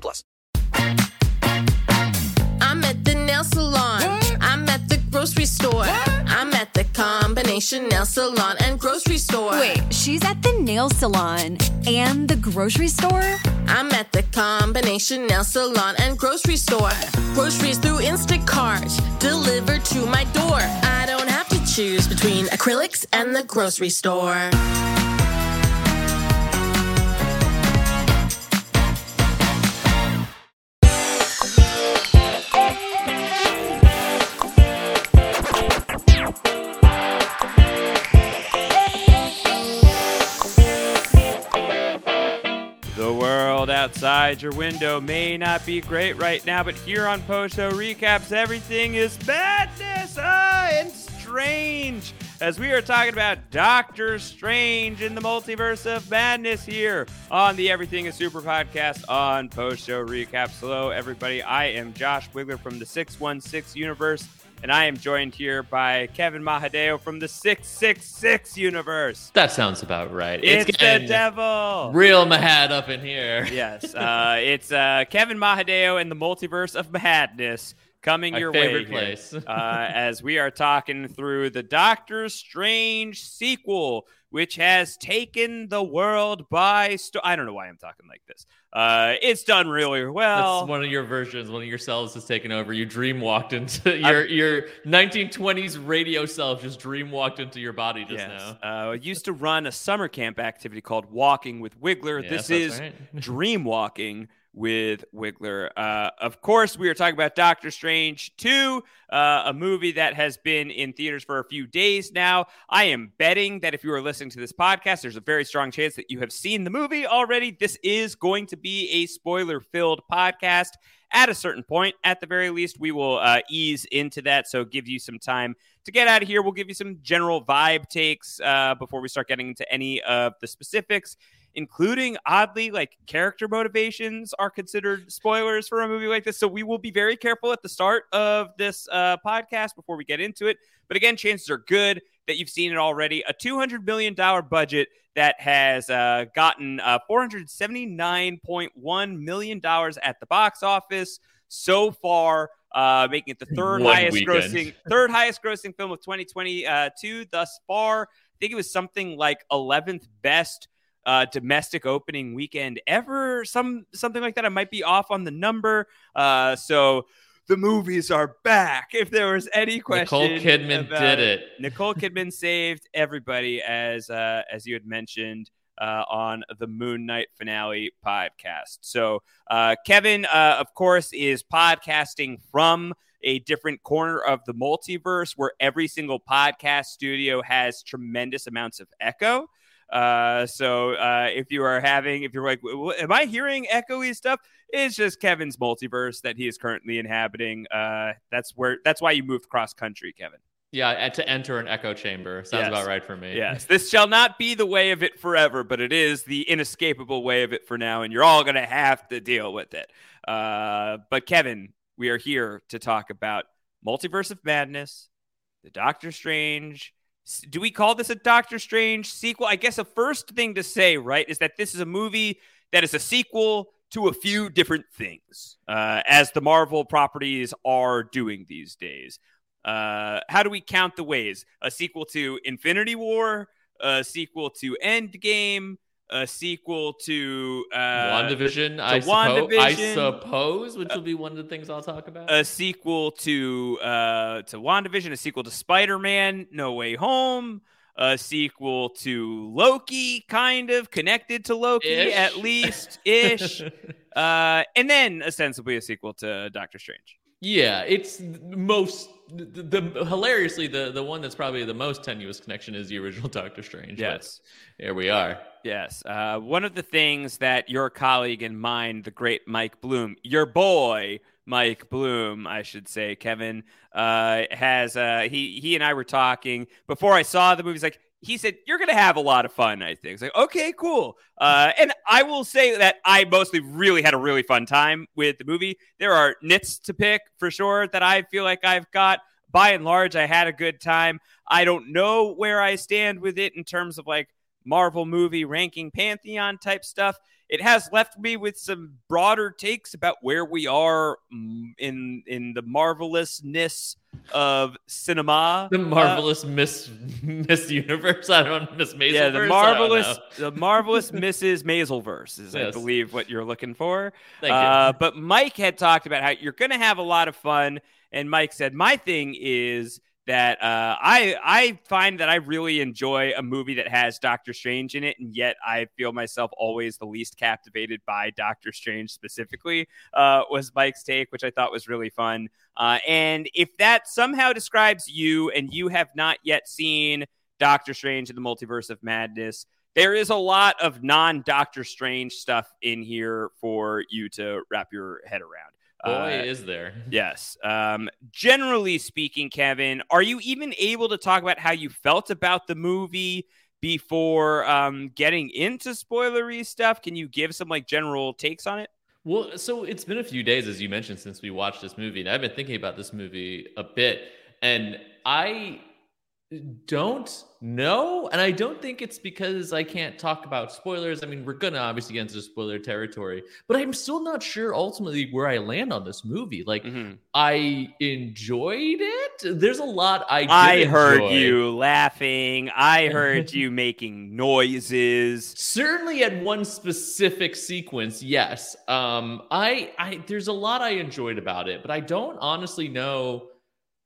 plus. I'm at the nail salon. I'm at the grocery store. I'm at the combination nail salon and grocery store. Wait, she's at the nail salon and the grocery store? I'm at the combination nail salon and grocery store. Groceries through Instacart delivered to my door. I don't have to choose between acrylics and the grocery store. Outside your window may not be great right now, but here on Post Show Recaps, everything is madness ah, and strange. As we are talking about Doctor Strange in the multiverse of madness here on the Everything is Super podcast on Post Show Recaps. Hello, everybody. I am Josh Wigler from the 616 universe, and I am joined here by Kevin Mahadeo from the 666 universe. That sounds about right. It's, the devil. Real Mahad up in here. Yes, uh, it's uh, Kevin Mahadeo and the multiverse of madness coming My your favorite way here, place. uh, as we are talking through the Doctor Strange sequel, which has taken the world by sto- I don't know why I'm talking like this. Uh, it's done really well. That's one of your versions. One of your selves has taken over. You dream walked into your your 1920s radio self. Just dream walked into your body just Yes. now. Uh, I used to run a summer camp activity called Walking with Wiggler. Yes, this is right. Dream Walking with Wiggler. Uh, of course, we are talking about Doctor Strange 2, uh, a movie that has been in theaters for a few days now. I am betting that if you are listening to this podcast, there's a very strong chance that you have seen the movie already. This is going to be a spoiler filled podcast. At a certain point, at the very least, we will uh, ease into that. So, give you some time to get out of here. We'll give you some general vibe takes uh, before we start getting into any of the specifics including oddly like character motivations are considered spoilers for a movie like this. So we will be very careful at the start of this uh, podcast before we get into it. But again chances are good that you've seen it already. A 200 million dollar budget that has uh, gotten uh, 479.1 million dollars at the box office so far uh, making it the third One highest weekend. grossing third highest grossing film of 2022 thus far. I think it was something like 11th best uh, domestic opening weekend ever. Some something like that. I might be off on the number. Uh, so the movies are back. If there was any question, Nicole Kidman did it. Nicole Kidman saved everybody, as uh, as you had mentioned. Uh, on the Moon Knight finale podcast. So, uh, Kevin, uh, of course, is podcasting from a different corner of the multiverse where every single podcast studio has tremendous amounts of echo. Uh, so uh, if you are having, if you're like, "W- w- am I hearing echoey stuff? It's just Kevin's multiverse that he is currently inhabiting. Uh, that's where, that's why you moved cross country, Kevin. Yeah, to enter an echo chamber sounds Yes. about right for me. Yes, this shall not be the way of it forever, but it is the inescapable way of it for now, and you're all to have to deal with it. Uh, but Kevin, we are here to talk about Multiverse of Madness, the Doctor Strange do we call this a Doctor Strange sequel? I guess the first thing to say, right, is that this is a movie that is a sequel to a few different things, uh, as the Marvel properties are doing these days. Uh, how do we count the ways? A sequel to Infinity War, a sequel to Endgame, a sequel to uh, WandaVision, I, to suppo- I suppose, which will be one of the things I'll talk about. a sequel to uh to WandaVision, a sequel to Spider-Man No Way Home, a sequel to Loki, kind of connected to Loki Ish. at least ish. uh and then ostensibly a sequel to Doctor Strange. Yeah, it's most the, the hilariously the the one that's probably the most tenuous connection is the original Doctor Strange. Yes. here we are. Yes. Uh, one of the things that your colleague and mine, the great Mike Bloom, your boy Mike Bloom, I should say, Kevin, uh, has uh, he he and I were talking before I saw the movie. He's like, he said, "You're gonna have a lot of fun." I think. It's like, okay, cool. Uh, and I will say that I mostly really had a really fun time with the movie. There are nits to pick for sure that I feel like I've got. By and large, I had a good time. I don't know where I stand with it in terms of like Marvel movie ranking pantheon type stuff. It has left me with some broader takes about where we are mm, in in the marvelousness of cinema. The marvelous Miss Miss Universe. I don't Miss Maisel. yeah, the marvelous, the marvelous Mrs. Maiselverse is, I believe, what you're looking for. Thank you. Uh, but Mike had talked about how you're going to have a lot of fun, and Mike said, "My thing is that uh, I I find that I really enjoy a movie that has Doctor Strange in it, and yet I feel myself always the least captivated by Doctor Strange specifically." Uh, was Mike's take, which I thought was really fun. Uh, and if that somehow describes you, and you have not yet seen Doctor Strange in the Multiverse of Madness. There is a lot of non Doctor Strange stuff in here for you to wrap your head around. Boy, Uh, is there. Yes. Um, generally speaking, Kevin, are you even able to talk about how you felt about the movie before um, getting into spoilery stuff? Can you give some like general takes on it? Well, so it's been a few days, as you mentioned, since we watched this movie, and I've been thinking about this movie a bit, and I don't know, and I don't think it's because I can't talk about spoilers. I mean, we're gonna obviously get into spoiler territory, but I'm still not sure ultimately where I land on this movie. Like, Mhm. I enjoyed it. There's a lot I I heard enjoy. you laughing. I heard you making noises. certainly at one specific sequence yes um i i there's a lot i enjoyed about it but i don't honestly know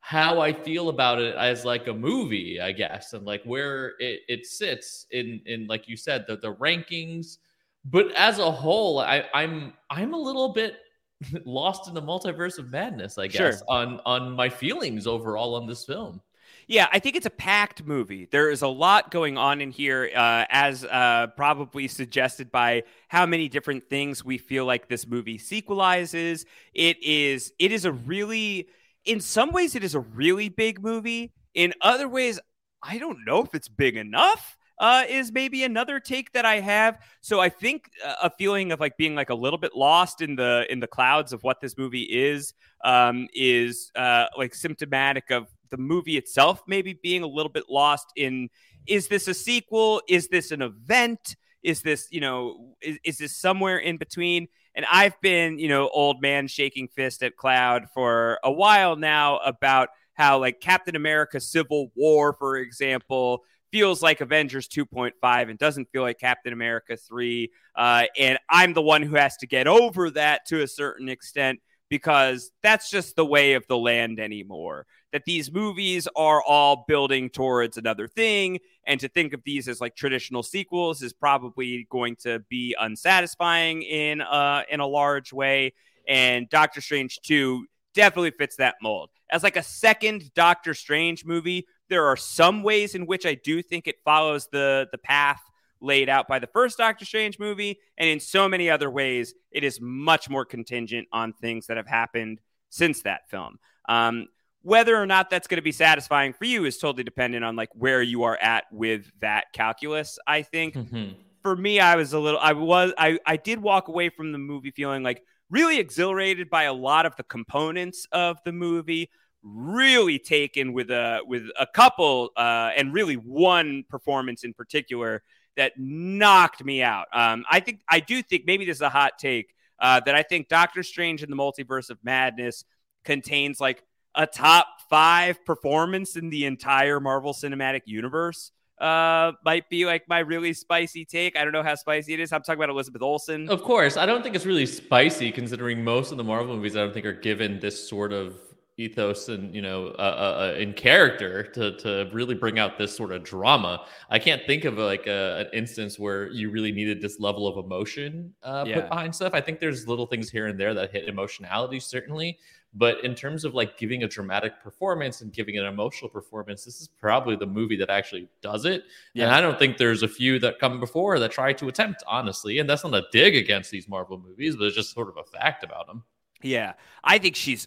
how i feel about it as like a movie i guess and like where it, it sits in in like you said the the rankings but as a whole i i'm i'm a little bit lost in the multiverse of madness i Sure. guess on on my feelings overall on this film Yeah, I think it's a packed movie. There is a lot going on in here, uh, as uh, probably suggested by how many different things we feel like this movie sequelizes. It is, it is a really, in some ways, it is a really big movie. In other ways, I don't know if it's big enough. Uh, is maybe another take that I have. So I think uh, a feeling of like being like a little bit lost in the in the clouds of what this movie is um, is uh, like symptomatic of the movie itself maybe being a little bit lost in is this a sequel is this an event is this you know is, is this somewhere in between and i've been you know old man shaking fist at cloud for a while now about how like captain america civil war for example feels like avengers 2.5 and doesn't feel like captain america 3 uh, and i'm the one who has to get over that to a certain extent because that's just the way of the land anymore. That these movies are all building towards another thing, and to think of these as like traditional sequels is probably going to be unsatisfying in uh in a large way. And Doctor Strange 2 definitely fits that mold. As like a second Doctor Strange movie, there are some ways in which I do think it follows the the path laid out by the first Doctor Strange movie, and in so many other ways, it is much more contingent on things that have happened since that film. Um, whether or not that's going to be satisfying for you is totally dependent on like where you are at with that calculus. I think Mhm. for me, I was a little, I was, I, I did walk away from the movie feeling like really exhilarated by a lot of the components of the movie, really taken with a with a couple uh, and really one performance in particular that knocked me out. Um, I think I do think maybe this is a hot take uh, that I think Doctor Strange in the Multiverse of Madness contains like a top five performance in the entire Marvel Cinematic Universe. Uh, might be like my really spicy take. I don't know how spicy it is. I'm talking about Elizabeth Olsen. Of course, I don't think it's really spicy considering most of the Marvel movies I don't think are given this sort of ethos and you know uh, uh, uh in character to to really bring out this sort of drama. I can't think of like a, an instance where you really needed this level of emotion uh, Yeah. put behind stuff. I think there's little things here and there that hit emotionality certainly, but in terms of like giving a dramatic performance and giving an emotional performance, this is probably the movie that actually does it. And I don't think there's a few that come before that try to attempt honestly. And that's not a dig against these Marvel movies, but it's just sort of a fact about them. Yeah, I think she's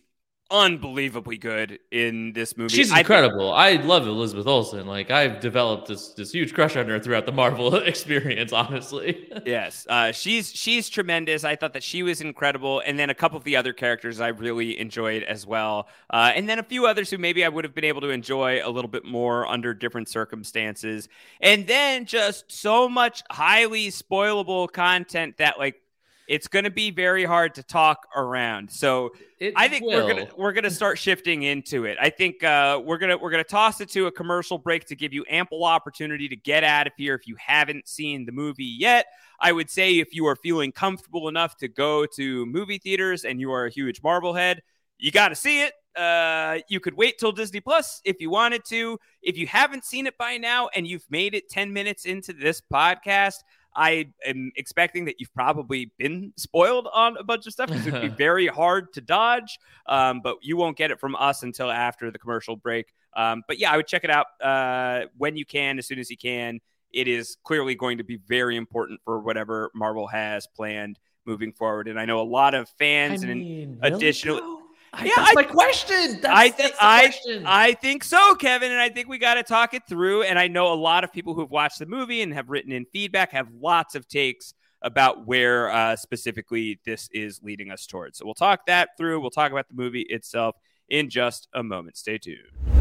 unbelievably good in this movie. She's I incredible. I love Elizabeth Olsen. Like I've developed this this huge crush on her throughout the Marvel experience. Honestly, yes, uh, she's she's tremendous. I thought that she was incredible, and then a couple of the other characters I really enjoyed as well, uh, and then a few others who maybe I would have been able to enjoy a little bit more under different circumstances, and then just so much highly spoilable content that like it's going to be very hard to talk around. So It I think we're gonna we're gonna start shifting into it. I think uh, we're gonna we're gonna toss it to a commercial break to give you ample opportunity to get out of here if you haven't seen the movie yet. I would say if you are feeling comfortable enough to go to movie theaters and you are a huge Marvel head, you got to see it. Uh, you could wait till Disney Plus if you wanted to. If you haven't seen it by now and you've made it 10 minutes into this podcast, I am expecting that you've probably been spoiled on a bunch of stuff because it would be very hard to dodge. Um, but you won't get it from us until after the commercial break. Um, but yeah, I would check it out uh, when you can, as soon as you can. It is clearly going to be very important for whatever Marvel has planned moving forward. And I know a lot of fans and mean, really, additional. though? I- Yeah, that's I- my question. That's, I think I question. I think so, Kevin, and I think we got to talk it through. And I know a lot of people who've watched the movie and have written in feedback have lots of takes about where uh, specifically this is leading us towards. So we'll talk that through. We'll talk about the movie itself in just a moment. Stay tuned.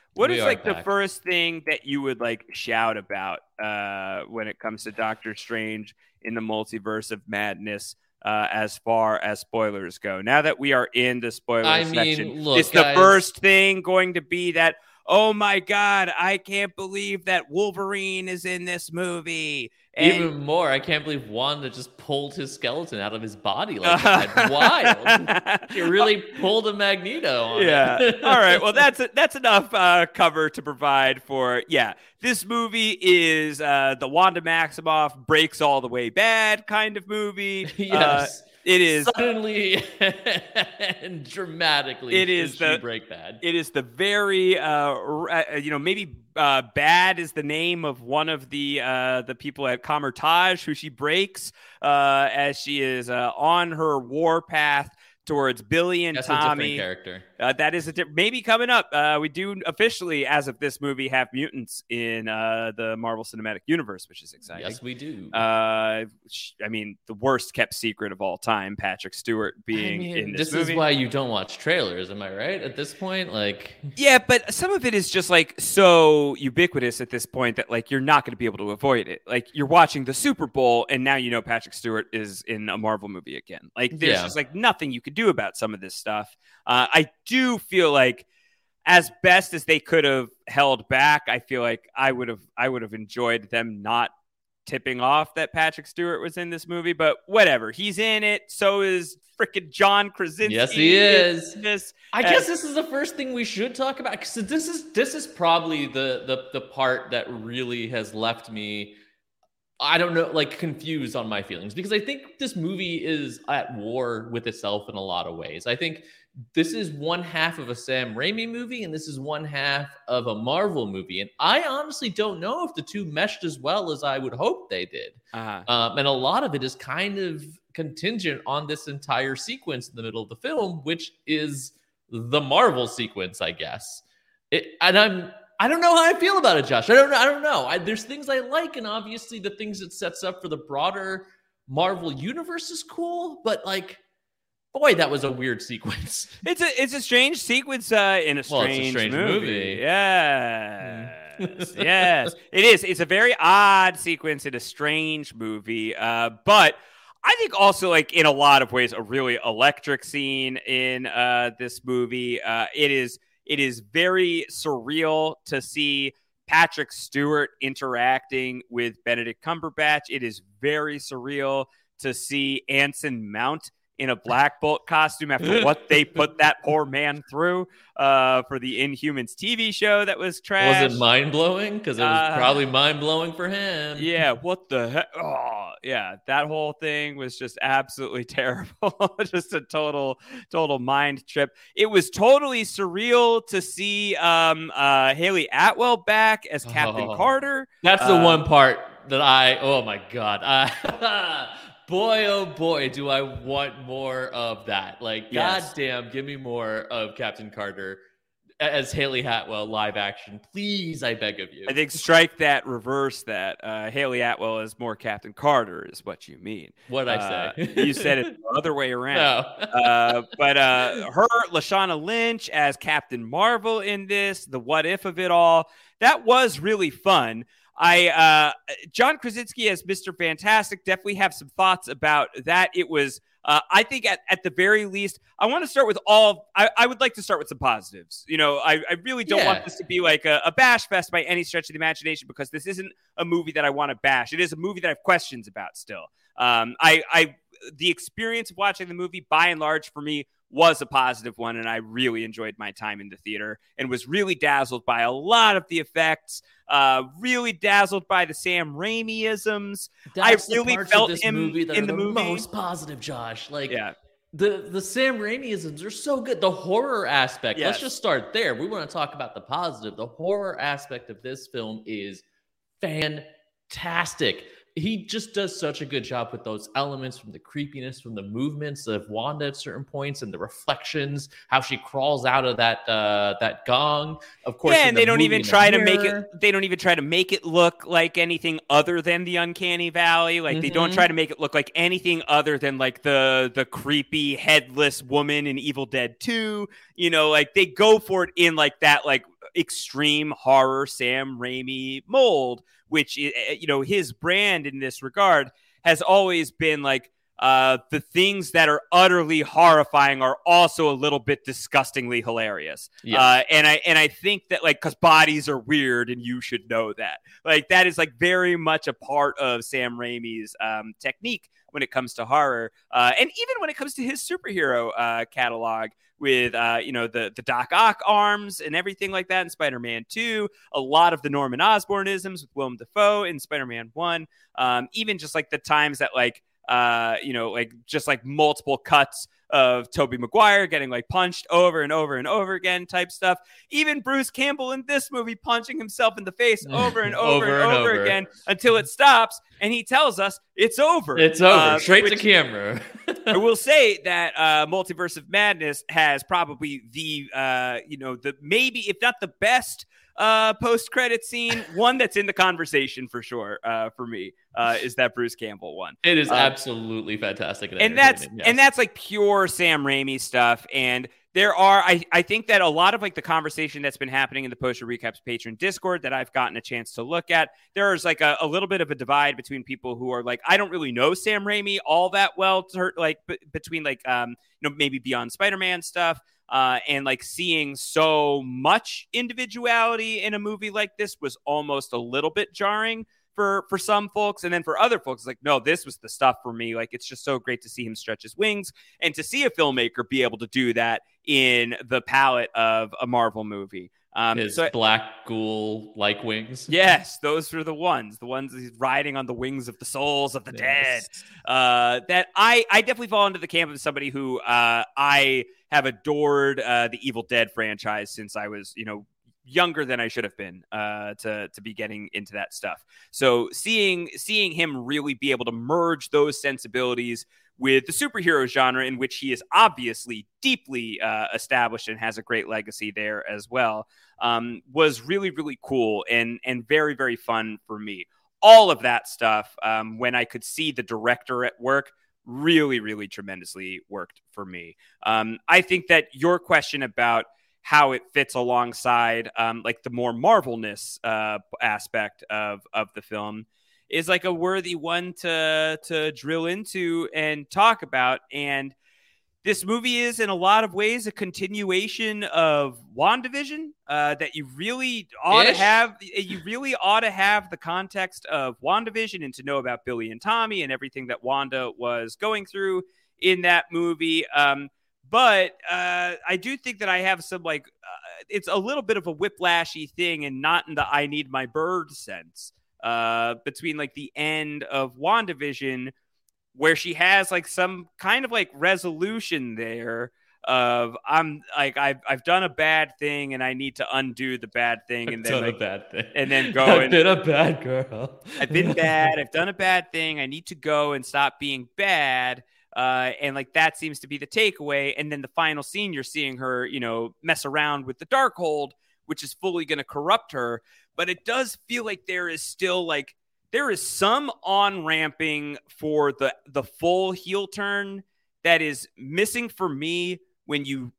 What We is like the first thing that you would like shout about uh, when it comes to Doctor Strange in the multiverse of madness? Uh, as far as spoilers go, now that we are in the spoiler I mean, section, look, is the guys. first thing going to be that? Oh my God, I can't believe that Wolverine is in this movie. And Even more, I can't believe Wanda just pulled his skeleton out of his body like that. Wild. She really pulled a Magneto on yeah. All right. Well, that's that's enough uh, cover to provide for. Yeah, this movie is uh, the Wanda Maximoff breaks all the way bad kind of movie. yes. Uh, It is suddenly and dramatically. It is the break bad. It is the very uh, uh, you know maybe uh, bad is the name of one of the uh, the people at Kamar-Taj who she breaks uh, as she is uh, on her war path towards Billy and That's a different Tommy. character. Uh, that is a di- maybe coming up. Uh, we do officially, as of this movie, have mutants in uh, the Marvel Cinematic Universe, which is exciting. Yes, we do. Uh, I mean, the worst kept secret of all time, Patrick Stewart I being mean, in this, this movie. is why you don't watch trailers. Am I right? At this point, like Yeah, but some of it is just like so ubiquitous at this point that like you're not going to be able to avoid it. Like you're watching the Super Bowl and now you know Patrick Stewart is in a Marvel movie again. Like there's Yeah. just like nothing you could do about some of this stuff. Uh, I do feel like as best as they could have held back, I feel like I would have I would have enjoyed them not tipping off that Patrick Stewart was in this movie, but whatever. He's in it. So is freaking John Krasinski. Yes, he is. This. I guess this is the first thing we should talk about because this is this is probably the the the part that really has left me I don't know like confused on my feelings because I think this movie is at war with itself in a lot of ways. I think this is one half of a Sam Raimi movie and this is one half of a Marvel movie and I honestly don't know if the two meshed as well as I would hope they did. uh-huh. Um, and a lot of it is kind of contingent on this entire sequence in the middle of the film, which is the Marvel sequence, I guess. It, and I'm I don't know how I feel about it, Josh. I don't know. I don't know. I, there's things I like, and obviously the things it sets up for the broader Marvel universe is cool. But like, boy, that was a weird sequence. It's a it's a strange sequence uh, in a Well, it's a strange, strange movie. movie. Yes, yes, it is. It's a very odd sequence in a strange movie. Uh, but I think also like in a lot of ways a really electric scene in uh, this movie. Uh, it is it is very surreal to see Patrick Stewart interacting with Benedict Cumberbatch. It is very surreal to see Anson Mount in a Black Bolt costume after what they put that poor man through uh, for the Inhumans TV show that was trash. Was it mind blowing? Because it was Uh, probably mind blowing for him. Yeah, what the heck? Oh, yeah, that whole thing was just absolutely terrible. just a total, total mind trip. It was totally surreal to see um, uh, Hayley Atwell back as Captain Oh. Carter. That's the Uh, one part that I, oh my God. I, boy, oh boy, do I want more of that. Like, Yes. goddamn, give me more of Captain Carter as Hayley Hatwell live action. Please, I beg of you. I think strike that, reverse that. Uh, Hayley Atwell is more Captain Carter, is what you mean. What'd I Uh, say? you said it the other way around. No. uh, but uh, her, Lashana Lynch as Captain Marvel in this, the what if of it all, that was really fun. I uh, John Krasinski as Mr. Fantastic definitely have some thoughts about that. It was. Uh, I think at, at the very least, I want to start with all. I, I would like to start with some positives. You know, I, I really don't want this to be like a, a bash fest by any stretch of the imagination because this isn't a movie that I want to bash. It is a movie that I have questions about still. Um, I, I, the experience of watching the movie by and large for me was a positive one, and I really enjoyed my time in the theater and was really dazzled by a lot of the effects. Uh, really dazzled by the Sam Raimi-isms. That's I really felt him movie that in the, the movie. most positive, Josh. Like, yeah. the the Sam Raimiisms are so good. The horror aspect. Let's just start there. We want to talk about the positive. The horror aspect of this film is fantastic. He just does such a good job with those elements from the creepiness, from the movements of Wanda at certain points, and the reflections. How she crawls out of that uh, that gong. Of course, yeah, and the they don't even try to make it. They don't even try to make it look like anything other than the uncanny valley. Like they don't Mhm. try to make it look like anything other than like the the creepy headless woman in Evil Dead Two. You know, like they go for it in like that like extreme horror Sam Raimi mold, which eh, you know his brand in this regard has always been like uh, the things that are utterly horrifying are also a little bit disgustingly hilarious. Yeah. Uh, and I and I think that like because bodies are weird and you should know that. Like that is like very much a part of Sam Raimi's um, technique when it comes to horror, uh, and even when it comes to his superhero uh, catalog with uh, you know the the Doc Ock arms and everything like that in Spider-Man Two. A lot of the Norman Osborn isms with Willem Dafoe in Spider-Man One. Um, even just like the times that like uh, you know, like just like multiple cuts of Tobey Maguire getting like punched over and over and over again type stuff. Even Bruce Campbell in this movie punching himself in the face over and over, Over and, and over, over. again until it stops and he tells us it's over. It's over. Uh, Straight to camera. I will say that uh, Multiverse of Madness has probably the uh, you know the maybe if not the best uh, post credit scene, one that's in the conversation for sure uh, for me uh, is that Bruce Campbell one. It is Uh, absolutely fantastic. and that's yes. and that's like pure Sam Raimi stuff. And there are, I, I think that a lot of like the conversation that's been happening in the Post Show Recaps patron Discord that I've gotten a chance to look at. There's like a, a little bit of a divide between people who are like, I don't really know Sam Raimi all that well, to, like b- between like um you know maybe beyond Spider-Man stuff. Uh, and like seeing so much individuality in a movie like this was almost a little bit jarring for for some folks and then for other folks like no this was the stuff for me like it's just so great to see him stretch his wings and to see a filmmaker be able to do that in the palette of a marvel movie um his so black ghoul like wings. Yes, those are the ones, the ones he's riding on the wings of the souls of the dead. Uh, that I I definitely fall into the camp of somebody who uh, I have adored uh, the Evil Dead franchise since I was you know younger than I should have been uh, to to be getting into that stuff. So seeing seeing him really be able to merge those sensibilities with the superhero genre in which he is obviously deeply uh, established and has a great legacy there as well um, was really really cool and and very very fun for me all of that stuff um, when i could see the director at work really really tremendously worked for me um, i think that your question about how it fits alongside um, like the more marvelness uh, aspect of of the film is like a worthy one to to drill into and talk about. And this movie is in a lot of ways a continuation of WandaVision uh, that you really ought to have you really ought to have the context of WandaVision and to know about Billy and Tommy and everything that Wanda was going through in that movie. Um, but uh, I do think that I have some like uh, it's a little bit of a whiplashy thing and not in the I need my bird sense uh, between like the end of WandaVision where she has like some kind of like resolution there of I'm like I've I've done a bad thing and I need to undo the bad thing and then done a like, bad thing. and then go I've and been a bad girl. I've been bad. I've done a bad thing. I need to go and stop being bad. Uh, and like that seems to be the takeaway. And then the final scene, you're seeing her, you know, mess around with the Darkhold, which is fully going to corrupt her. But it does feel like there is still like there is some on ramping for the the full heel turn that is missing for me when you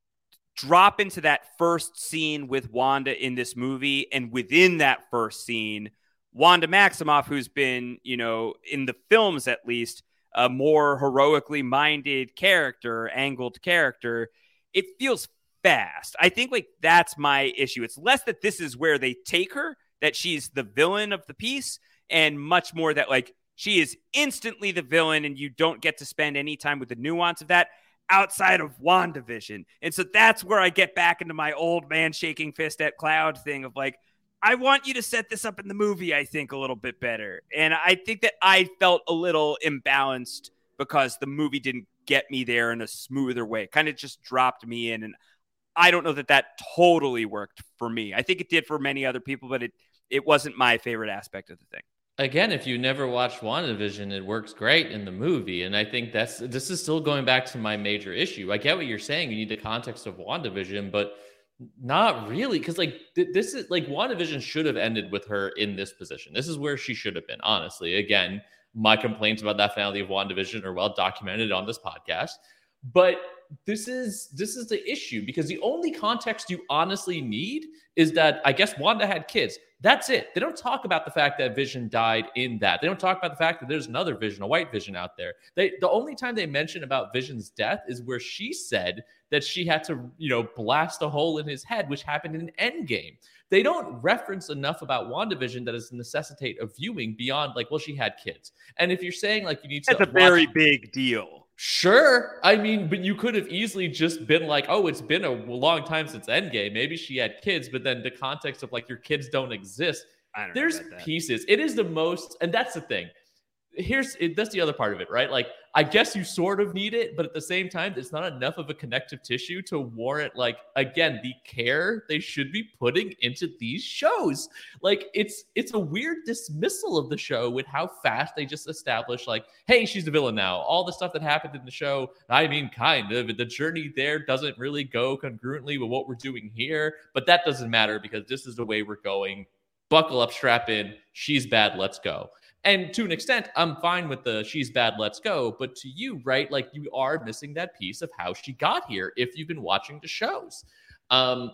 drop into that first scene with Wanda in this movie, and within that first scene, Wanda Maximoff, who's been, you know, in the films at least, a more heroically minded character, angled character, it feels fast. I think like that's my issue. It's less that this is where they take her, that she's the villain of the piece, and much more that like she is instantly the villain and you don't get to spend any time with the nuance of that outside of WandaVision. And so that's where I get back into my old man shaking fist at cloud thing of like, I want you to set this up in the movie, I think, a little bit better. And I think that I felt a little imbalanced because the movie didn't get me there in a smoother way. It kind of just dropped me in. And I don't know that that totally worked for me. I think it did for many other people, but it, it wasn't my favorite aspect of the thing. Again, if you never watched WandaVision, it works great in the movie. And I think that's this is still going back to my major issue. I get what you're saying. You need the context of WandaVision, but not really. Because like th- this is like WandaVision should have ended with her in this position. This is where she should have been, honestly. Again, my complaints about that finale of WandaVision are well documented on this podcast. But this is this is the issue because the only context you honestly need is that I guess Wanda had kids. That's it. They don't talk about the fact that Vision died in that. They don't talk about the fact that there's another Vision, a white Vision out there. They the only time they mention about Vision's death is where she said that she had to, you know, blast a hole in his head, which happened in Endgame. They don't reference enough about WandaVision that is necessitate a viewing beyond like, well, she had kids. And if you're saying like you need to That's a watch- very big deal. Sure. I mean, but you could have easily just been like, oh, it's been a long time since Endgame. Maybe she had kids, but then the context of like your kids don't exist. There's pieces. It is the most, and that's the thing. Here's it, that's the other part of it, right? Like, I guess you sort of need it, but at the same time, it's not enough of a connective tissue to warrant, like, again, the care they should be putting into these shows. Like, it's it's a weird dismissal of the show with how fast they just establish, like, hey, she's the villain now. All the stuff that happened in the show, I mean, kind of. The journey there doesn't really go congruently with what we're doing here, but that doesn't matter because this is the way we're going. Buckle up, strap in. She's bad. Let's go. And to an extent, I'm fine with the she's bad, let's go. But to you, right, like you are missing that piece of how she got here if you've been watching the shows. Um,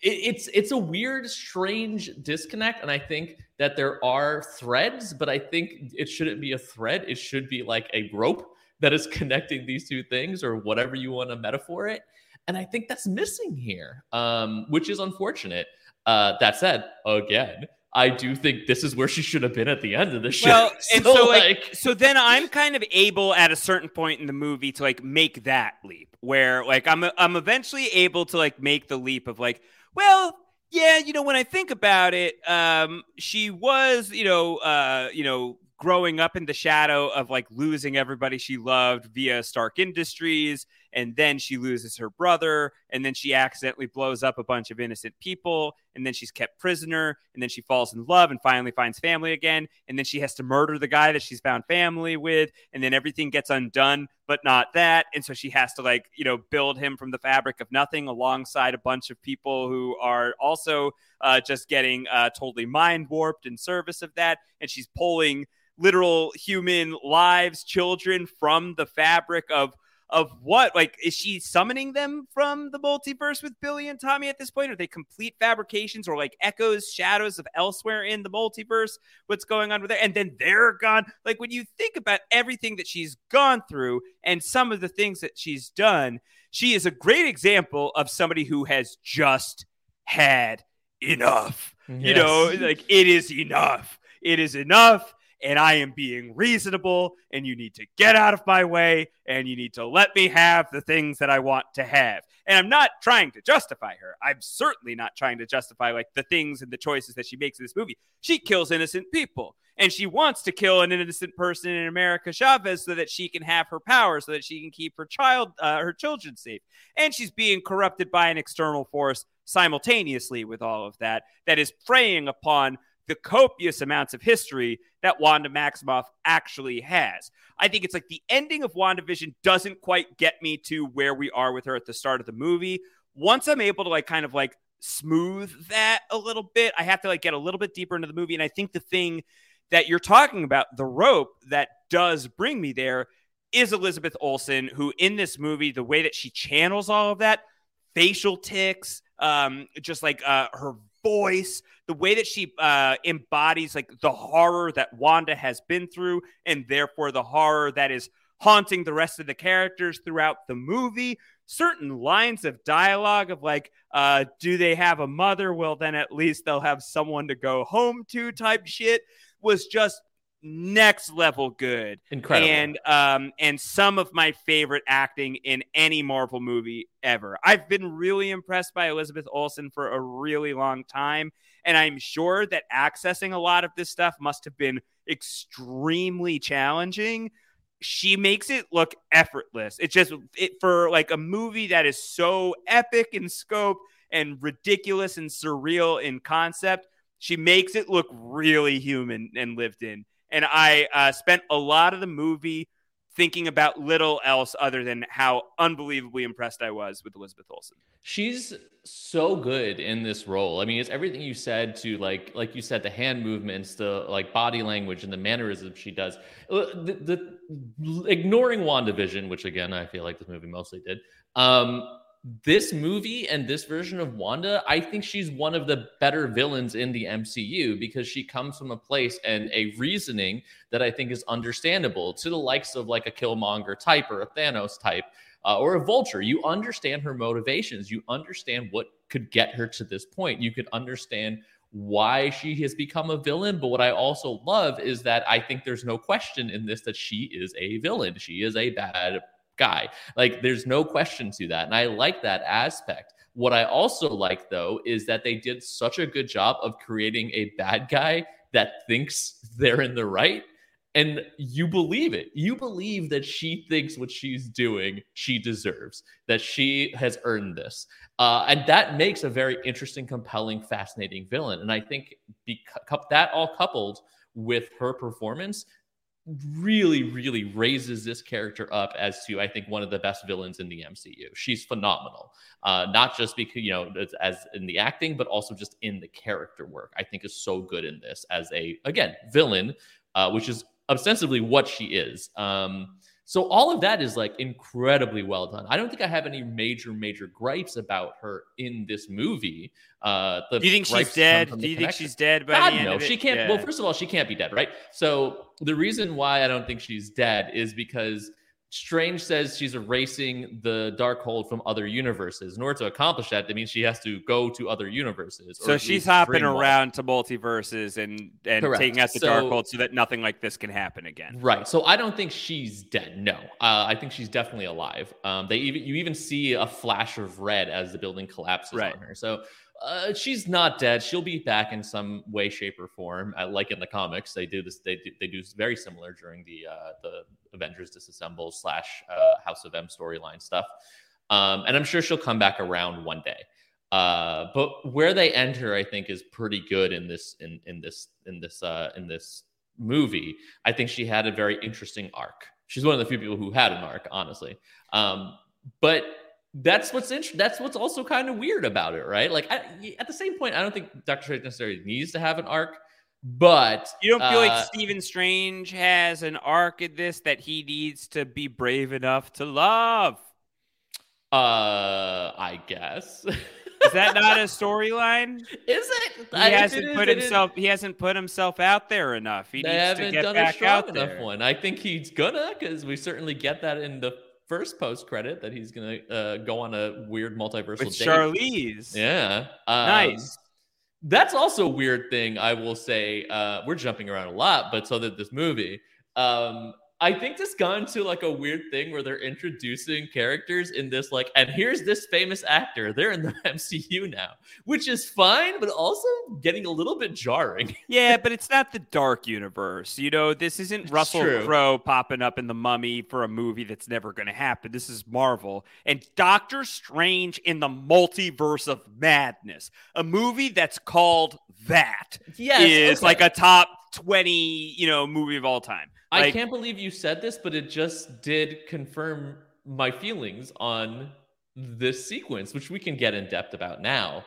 it, it's it's a weird, strange disconnect, and I think that there are threads, but I think it shouldn't be a thread. It should be like a rope that is connecting these two things, or whatever you want to metaphor it. And I think that's missing here, um, which is unfortunate. Uh, that said, again, I do think this is where she should have been at the end of the show. Well, so, and so like, like, so then I'm kind of able at a certain point in the movie to like make that leap where like I'm I'm eventually able to like make the leap of like, well, yeah, you know, when I think about it, um, she was, you know, uh, you know, growing up in the shadow of like losing everybody she loved via Stark Industries and then she loses her brother and then she accidentally blows up a bunch of innocent people and then she's kept prisoner and then she falls in love and finally finds family again and then she has to murder the guy that she's found family with and then everything gets undone but not that. And so she has to like you know build him from the fabric of nothing alongside a bunch of people who are also uh, just getting uh, totally mind warped in service of that. And she's pulling literal human lives children from the fabric of of what? Like, is she summoning them from the multiverse with Billy and Tommy at this point? Are they complete fabrications or like echoes, shadows of elsewhere in the multiverse? What's going on with there? And then they're gone. Like, when you think about everything that she's gone through and some of the things that she's done, she is a great example of somebody who has just had enough. Yes. You know, like, it is enough. It is enough and I am being reasonable, and you need to get out of my way, and you need to let me have the things that I want to have. And I'm not trying to justify her. I'm certainly not trying to justify like the things and the choices that she makes in this movie. She kills innocent people, and she wants to kill an innocent person in America Chavez so that she can have her power, so that she can keep her child, uh, her children safe. And she's being corrupted by an external force simultaneously with all of that that is preying upon the copious amounts of history that Wanda Maximoff actually has. I think it's like the ending of WandaVision doesn't quite get me to where we are with her at the start of the movie. Once I'm able to like kind of like smooth that a little bit, I have to like get a little bit deeper into the movie. And I think the thing that you're talking about, the rope that does bring me there, is Elizabeth Olsen, who in this movie, the way that she channels all of that, facial ticks, um, just like uh, her voice, the way that she uh, embodies like the horror that Wanda has been through, and therefore the horror that is haunting the rest of the characters throughout the movie. Certain lines of dialogue of like, uh, do they have a mother? Well, then at least they'll have someone to go home to type shit was just next level good. Incredible. And um and some of my favorite acting in any Marvel movie ever. I've been really impressed by Elizabeth Olsen for a really long time and I'm sure that accessing a lot of this stuff must have been extremely challenging. She makes it look effortless. It's just it for like a movie that is so epic in scope and ridiculous and surreal in concept. She makes it look really human and lived in and I uh, spent a lot of the movie thinking about little else other than how unbelievably impressed I was with Elizabeth Olsen. She's so good in this role. I mean, it's everything you said to like like you said the hand movements, the like body language and the mannerisms she does. Uh, the, the ignoring WandaVision, which again I feel like this movie mostly did. Um this movie and this version of Wanda, I think she's one of the better villains in the MCU because she comes from a place and a reasoning that I think is understandable to the likes of like a Killmonger type or a Thanos type uh, or a Vulture. You understand her motivations, you understand what could get her to this point, you could understand why she has become a villain. But what I also love is that I think there's no question in this that she is a villain. She is a bad guy. Like there's no question to that. And I like that aspect. What I also like though is that they did such a good job of creating a bad guy that thinks they're in the right And you believe it. You believe that she thinks what she's doing, she deserves, that she has earned this. Uh, and that makes a very interesting, compelling, fascinating villain. And I think beca- that all coupled with her performance really, really raises this character up as to, I think, one of the best villains in the MCU. She's phenomenal, uh, not just because, you know, as in the acting, but also just in the character work. I think is so good in this as a, again, villain, uh, which is ostensibly what she is. Um, so all of that is like incredibly well done. I don't think I have any major, major gripes about her in this movie. Uh, Do you think she's dead? Do you think she's dead? By God, the end no, she can't. Yeah. Well, first of all, she can't be dead, right? So the reason why I don't think she's dead is because Strange says she's erasing the Darkhold from other universes. In order to accomplish that, that means she has to go to other universes. or So she's hopping bring one. around to multiverses and and Correct. taking out the So- Darkhold so that nothing like this can happen again. Right. So I don't think she's dead. No, uh, I think she's definitely alive. Um, they even you even see a flash of red as the building collapses Right. on her. So uh, she's not dead. She'll be back in some way, shape, or form. Uh, like in the comics, they do this. They do, they do very similar during the uh, the Avengers Disassemble slash uh, House of M storyline stuff. Um, and I'm sure she'll come back around one day. Uh, but where they end her, I think, is pretty good in this in in this in this uh, in this movie. I think she had a very interesting arc. She's one of the few people who had an arc, honestly. Um, but that's what's interesting. that's what's also kind of weird about it, right? Like I, at the same point, I don't think Doctor Strange necessarily needs to have an arc, but You don't feel uh, like Stephen Strange has an arc in this that he needs to be brave enough to love? Uh, I guess. Is that not a storyline? Is it? He I- hasn't it put is- himself. He hasn't put himself out there enough. He needs to get done a back strong out enough there. one. I think he's gonna because we certainly get that in the first post credit that he's gonna uh, go on a weird multiversal With date. Charlize. Yeah, um, Nice. That's also a weird thing. I will say uh, we're jumping around a lot, but so that this movie, um, I think this gone to like a weird thing where they're introducing characters in this like, and here's this famous actor. They're in the MCU now, which is fine, but also getting a little bit jarring. Yeah, but it's not the dark universe. You know, this isn't Russell true. Crowe popping up in the mummy for a movie that's never going to happen. This is Marvel and Doctor Strange in the multiverse of madness, a movie that's called that Yes, is okay. like a top 20, you know, movie of all time. I can't believe you said this, but it just did confirm my feelings on this sequence, which we can get in depth about now.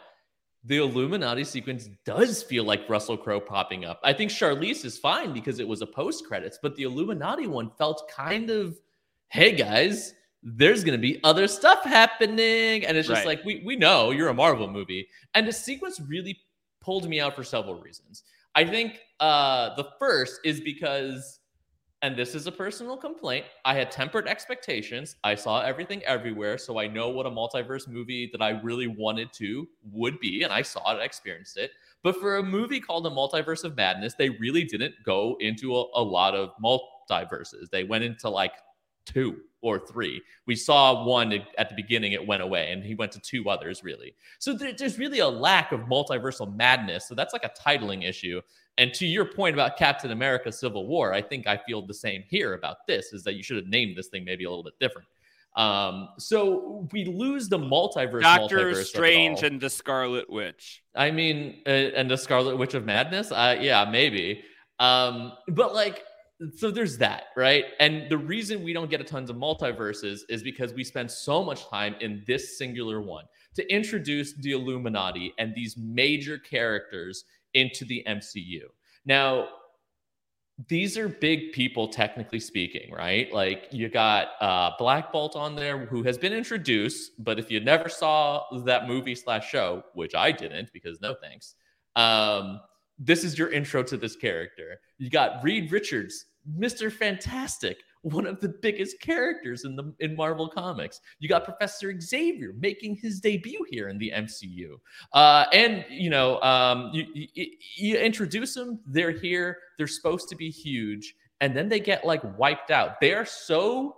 The Illuminati sequence does feel like Russell Crowe popping up. I think Charlize is fine because it was a post credits, but the Illuminati one felt kind of, hey guys, there's going to be other stuff happening. And it's just Right. like, we, we know you're a Marvel movie. And the sequence really pulled me out for several reasons. I think uh, the first is because and this is a personal complaint. I had tempered expectations. I saw everything everywhere, so I know what a multiverse movie that I really wanted to would be, and I saw it, I experienced it. But for a movie called A Multiverse of Madness, they really didn't go into a, a lot of multiverses. They went into like two or three. We saw one at the beginning, it went away, and he went to two others, really. So there- there's really a lack of multiversal madness. So that's like a titling issue. And to your point about Captain America Civil War, I think I feel the same here about this is that you should have named this thing maybe a little bit different. Um, so we lose the multiverse. Doctor multiverse Strange and the Scarlet Witch. I mean, uh, and the Scarlet Witch of Madness. Uh, yeah, maybe. Um, but like, so there's that, right? And the reason we don't get a tons of multiverses is because we spend so much time in this singular one to introduce the Illuminati and these major characters into the MCU. Now, these are big people, technically speaking, right? Like you got uh, Black Bolt on there, who has been introduced, but if you never saw that movie slash show, which I didn't, because no thanks, um, this is your intro to this character. You got Reed Richards, Mister Fantastic, one of the biggest characters in the in Marvel Comics. You got Professor Xavier making his debut here in the MCU, uh, and you know um, you, you you introduce them. They're here. They're supposed to be huge, and then they get like wiped out. They are so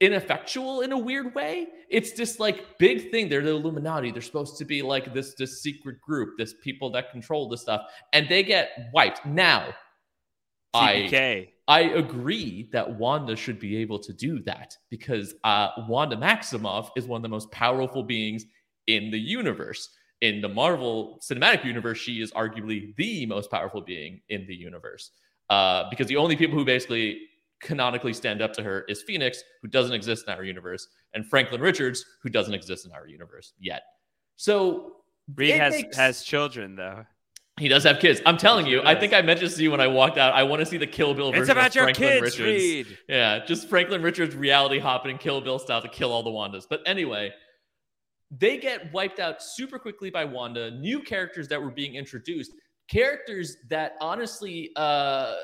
ineffectual in a weird way. It's this like big thing. They're the Illuminati. They're supposed to be like this this secret group, this people that control this stuff, and they get wiped. Now, TPK. I I agree that Wanda should be able to do that because uh, Wanda Maximoff is one of the most powerful beings in the universe. In the Marvel Cinematic Universe, she is arguably the most powerful being in the universe. Uh, because the only people who basically canonically stand up to her is Phoenix, who doesn't exist in our universe, and Franklin Richards, who doesn't exist in our universe yet. So Reed has makes- has children though. He does have kids. I'm telling you, I think I mentioned to you when I walked out. I want to see the Kill Bill version It's about of your Franklin kids, Richards. Reed. Yeah, just Franklin Richards reality hopping Kill Bill style to kill all the Wandas. But anyway, they get wiped out super quickly by Wanda. New characters that were being introduced, characters that honestly uh,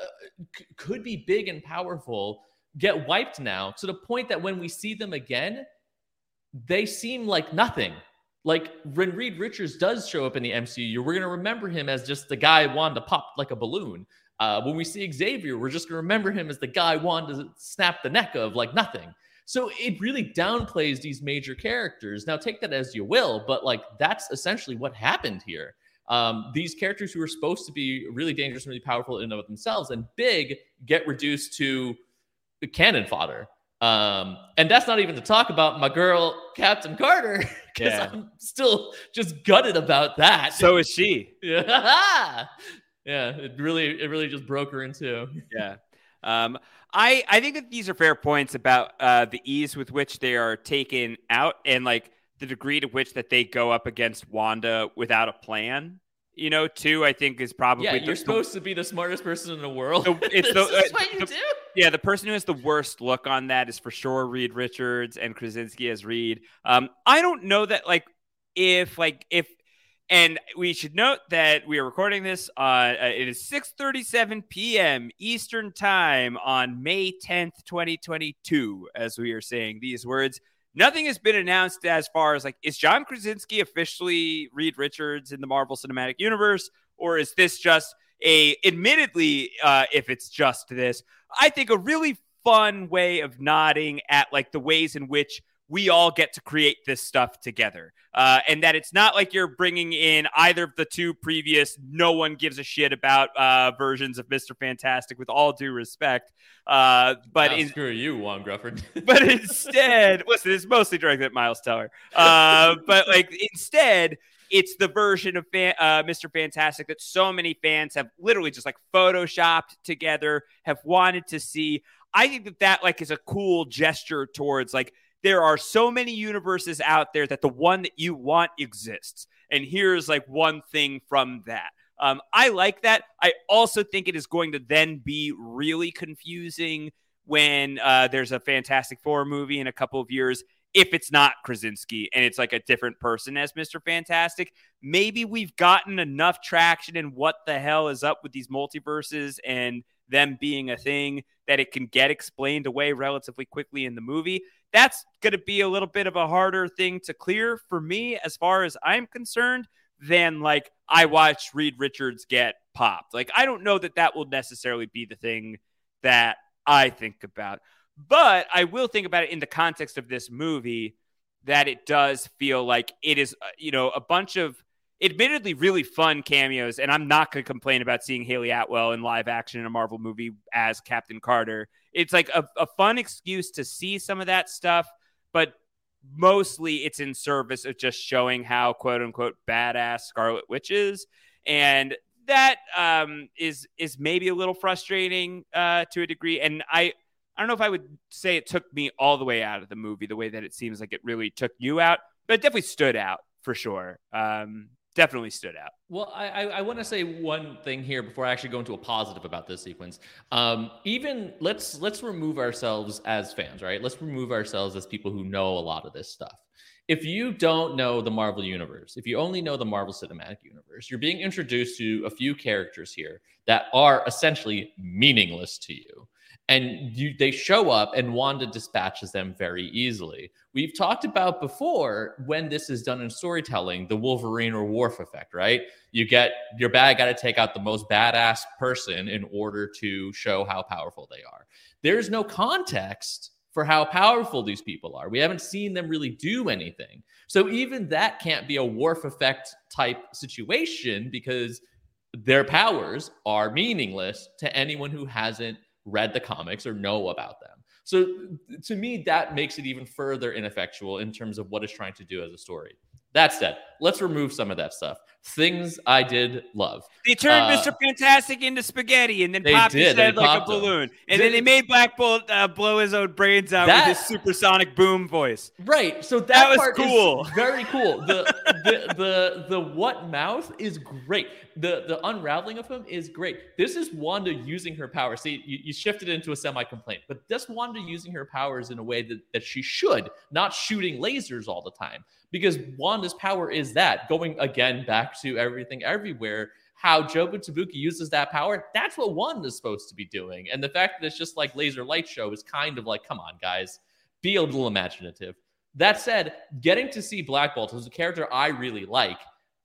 c- could be big and powerful, get wiped now to the point that when we see them again, they seem like nothing. Like when Reed Richards does show up in the MCU, we're gonna remember him as just the guy Wanda popped like a balloon. Uh, when we see Xavier, we're just gonna remember him as the guy Wanda snapped the neck of like nothing. So it really downplays these major characters. Now take that as you will, but like that's essentially what happened here. Um, these characters who are supposed to be really dangerous and really powerful in and of themselves and big get reduced to cannon fodder. Um, and that's not even to talk about my girl Captain Carter, because Yeah. I'm still just gutted about that. So is she. yeah, yeah, it really, it really just broke her in two. Yeah. Um, I I think that these are fair points about uh, the ease with which they are taken out and like the degree to which that they go up against Wanda without a plan. You know, too. I think is probably Yeah, the- you're the- supposed to be the smartest person in the world. the- it's the, is uh, what you the- do. Yeah, the person who has the worst look on that is for sure Reed Richards and Krasinski as Reed. Um, I don't know that like if like if and we should note that we are recording this on uh, it is 6:37 p.m. Eastern Time on May 10th, 2022 as we are saying these words. Nothing has been announced as far as like is John Krasinski officially Reed Richards in the Marvel Cinematic Universe or is this just a admittedly uh if it's just this I think a really fun way of nodding at like the ways in which we all get to create this stuff together. Uh, and that it's not like you're bringing in either of the two previous, no one gives a shit about uh, versions of Mr. Fantastic, with all due respect. Uh, but Now, in, screw you, Ioan Gruffudd. but instead, listen, it's mostly directed at Miles Teller. Uh, but like instead, it's the version of fan, uh, Mr. Fantastic that so many fans have literally just like photoshopped together, have wanted to see. I think that that like is a cool gesture towards like there are so many universes out there that the one that you want exists, and here's like one thing from that. Um, I like that. I also think it is going to then be really confusing when uh, there's a Fantastic Four movie in a couple of years. If it's not Krasinski and it's like a different person as Mr. Fantastic, maybe we've gotten enough traction in what the hell is up with these multiverses and them being a thing that it can get explained away relatively quickly in the movie. That's going to be a little bit of a harder thing to clear for me as far as I'm concerned than like I watched Reed Richards get popped. Like I don't know that that will necessarily be the thing that I think about. But I will think about it in the context of this movie that it does feel like it is, uh, you know, a bunch of admittedly really fun cameos. And I'm not going to complain about seeing Hayley Atwell in live action in a Marvel movie as Captain Carter. It's like a, a fun excuse to see some of that stuff, but mostly it's in service of just showing how quote unquote badass Scarlet Witch is. And that um, is is maybe a little frustrating uh, to a degree. And I I don't know if I would say it took me all the way out of the movie the way that it seems like it really took you out, but it definitely stood out for sure. Um, definitely stood out. Well, I, I, I want to say one thing here before I actually go into a positive about this sequence. Um, even let's let's remove ourselves as fans, right? Let's remove ourselves as people who know a lot of this stuff. If you don't know the Marvel universe, if you only know the Marvel Cinematic Universe, you're being introduced to a few characters here that are essentially meaningless to you and you, they show up and Wanda dispatches them very easily. We've talked about before when this is done in storytelling, the Wolverine or Worf effect, right? You get your bad got to take out the most badass person in order to show how powerful they are. There's no context for how powerful these people are. We haven't seen them really do anything. So even that can't be a Worf effect type situation because their powers are meaningless to anyone who hasn't read the comics or know about them. So to me, that makes it even further ineffectual in terms of what it's trying to do as a story. That said, let's remove some of that stuff. Things I did love. They turned Uh, Mr. Fantastic into spaghetti and then They popped his did. They head like a popped him. balloon. And Did- then they made Black Bolt uh, blow his own brains out That- with his supersonic boom voice. Right. So that, That was cool. very cool. The, the the the what mouth is great. The the unraveling of him is great. This is Wanda using her power. See, you, you shifted into a semi complaint, but this Wanda using her powers in a way that, that she should, not shooting lasers all the time. Because Wanda's power is that going again back to everything everywhere. How Jobu Tupaki uses that power, that's what Wanda's supposed to be doing. And the fact that it's just like laser light show is kind of like, come on, guys, be a little imaginative. That said, getting to see Black Bolt, who's a character I really like,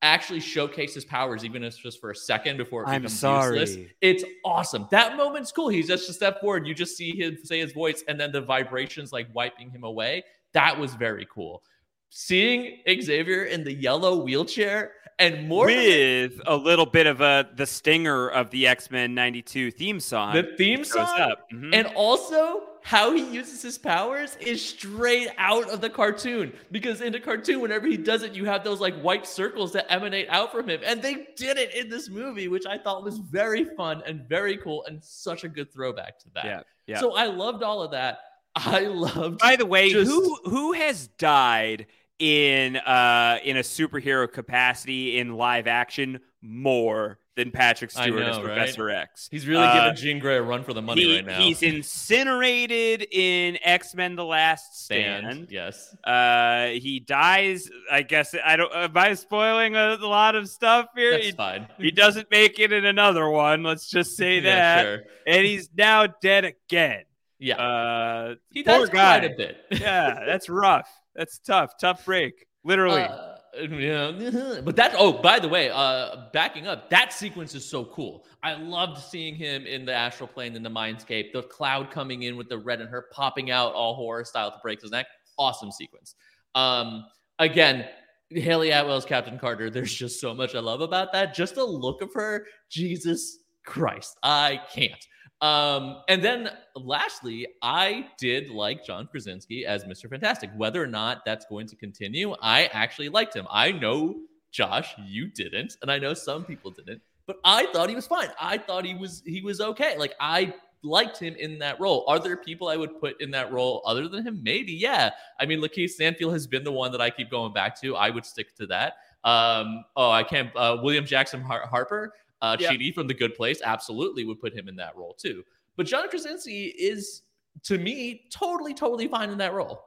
actually showcase his powers, even if it's just for a second before it becomes useless. It's awesome. That moment's cool. He's just a step forward. You just see him say his voice, and then the vibrations like wiping him away. That was very cool. Seeing Xavier in the yellow wheelchair and more with a little bit of a the stinger of the X Men '92 theme song. the theme song up. Mhm. and also how he uses his powers is straight out of the cartoon because in the cartoon whenever he does it you have those like white circles that emanate out from him and they did it in this movie which i thought was very fun and very cool and such a good throwback to that Yeah, yeah. so i loved all of that i loved By the way, just- who who has died in uh in a superhero capacity in live action more than Patrick Stewart as know, right? Professor X? he's really Uh, giving jean grey a run for the money he- right now He's incinerated in X Men: The Last Stand. Stand, yes Uh, he dies. I guess I don't. Am I spoiling a, a lot of stuff here? that's he, fine he doesn't make it in another one. Let's just say Yeah, that. sure. And he's now dead again. yeah Uh, he poor does guy. quite a bit yeah, that's rough. That's tough. Tough break. Literally. Uh, yeah, but that. Oh, by the way, uh, backing up, that sequence is so cool. I loved seeing him in the astral plane in the mindscape. The cloud coming in with the red and her popping out all horror style to break his neck. Awesome sequence. Um, again, Hayley Atwell's Captain Carter. There's just so much I love about that. Just the look of her. Jesus Christ, I can't. Um, and then lastly, I did like John Krasinski as Mr. Fantastic. Whether or not that's going to continue, I actually liked him. I know, Josh, you didn't, and I know some people didn't, but I thought he was fine. I thought he was he was okay. Like I liked him in that role. Are there people I would put in that role other than him? Maybe, yeah. I mean, Lakeith Stanfield has been the one that I keep going back to. I would stick to that. Um, oh, I can't. Uh, William Jackson Har- Harper, uh, Yeah. Chidi from The Good Place, absolutely would put him in that role too. But John Krasinski is, to me, totally, totally fine in that role.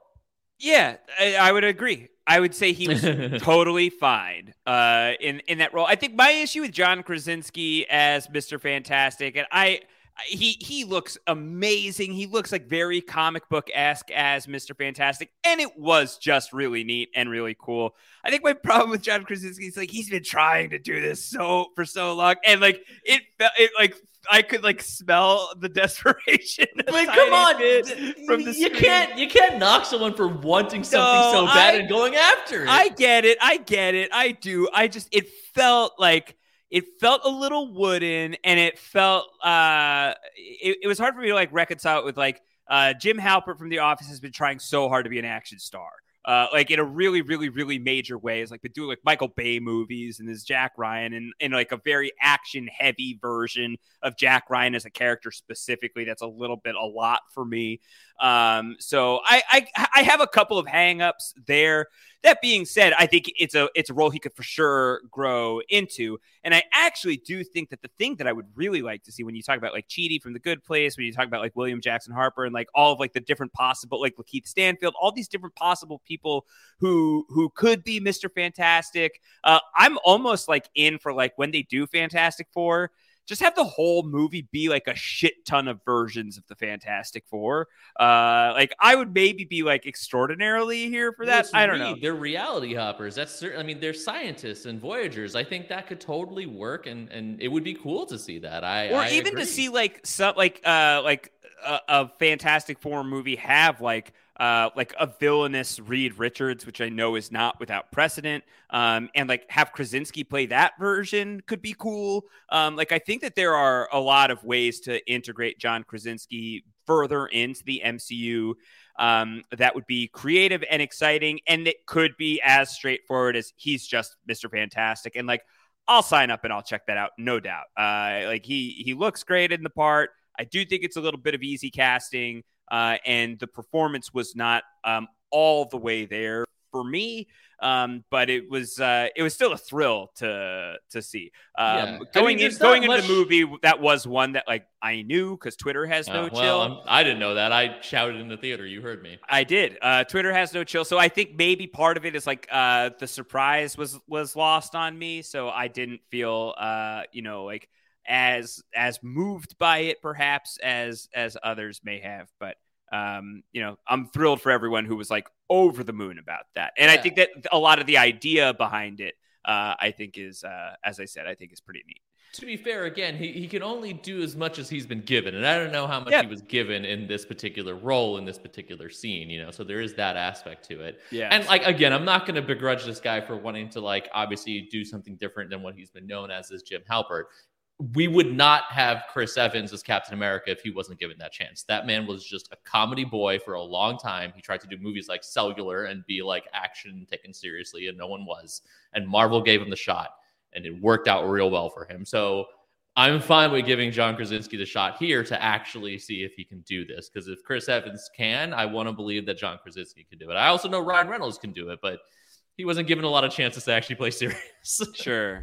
Yeah, I, I would agree. I would say he was totally fine uh, in in that role. I think my issue with John Krasinski as Mister Fantastic, and I he he looks amazing. He looks like very comic book esque as Mister Fantastic, and it was just really neat and really cool. I think my problem with John Krasinski is like he's been trying to do this so for so long, and like it felt it like. I could like smell the desperation. But come on, from the you screen. can't you can't knock someone for wanting something so bad I- and going after it. I get it. I get it. I do. I just it felt like it felt a little wooden and it felt uh it, it was hard for me to like reconcile it with like uh Jim Halpert from The Office has been trying so hard to be an action star. Uh, like in a really, really, really major way. It's like been doing like Michael Bay movies and this Jack Ryan and in like a very action heavy version of Jack Ryan as a character specifically. That's a little bit a lot for me. Um, so I, I I have a couple of hangups there. That being said, I think it's a it's a role he could for sure grow into, and I actually do think that the thing that I would really like to see when you talk about like Chidi from The Good Place, when you talk about like William Jackson Harper and like all of like the different possible like Lakeith Stanfield, all these different possible people who who could be Mister Fantastic. Uh, I'm almost like in for like when they do Fantastic Four just have the whole movie be like a shit ton of versions of the Fantastic Four. Uh, like I would maybe be like extraordinarily here for that. Listen, I don't know. They're reality hoppers. That's certain. I mean, they're scientists and voyagers. I think that could totally work, and and it would be cool to see that. I Or I even agree. to see like some like uh like a, a Fantastic Four movie have like uh, like a villainous Reed Richards, which I know is not without precedent, um, and like have Krasinski play that version could be cool. Um, like I think that there are a lot of ways to integrate John Krasinski further into the MCU. Um, that would be creative and exciting, and it could be as straightforward as he's just Mr. Fantastic, and like I'll sign up and I'll check that out, no doubt. Uh, like he he looks great in the part. I do think it's a little bit of easy casting uh, and the performance was not um, all the way there for me. Um, but it was uh, it was still a thrill to to see. Um, Yeah. Going I mean, in going not into the movie, that was one that like I knew because Twitter has no Uh, chill. well, I'm- I didn't know that. I shouted in the theater. You heard me. I did. Uh, Twitter has no chill, so I think maybe part of it is like uh, the surprise was was lost on me, so I didn't feel uh, you know like as as moved by it perhaps as as others may have. But um, you know, I'm thrilled for everyone who was like over the moon about that, and I think that a lot of the idea behind it, uh, I think is uh, as I said, I think is pretty neat. To be fair, again, he, he can only do as much as he's been given. And I don't know how much Yeah. he was given in this particular role, in this particular scene, you know? So there is that aspect to it. Yeah. And like, again, I'm not going to begrudge this guy for wanting to, like, obviously do something different than what he's been known as as Jim Halpert. We would not have Chris Evans as Captain America if he wasn't given that chance. That man was just a comedy boy for a long time. He tried to do movies like Cellular and be like action taken seriously, and no one was. And Marvel gave him the shot and it worked out real well for him. So I'm fine with giving John Krasinski the shot here to actually see if he can do this. Because if Chris Evans can, I want to believe that John Krasinski can do it. I also know Ryan Reynolds can do it, but he wasn't given a lot of chances to actually play serious. Sure.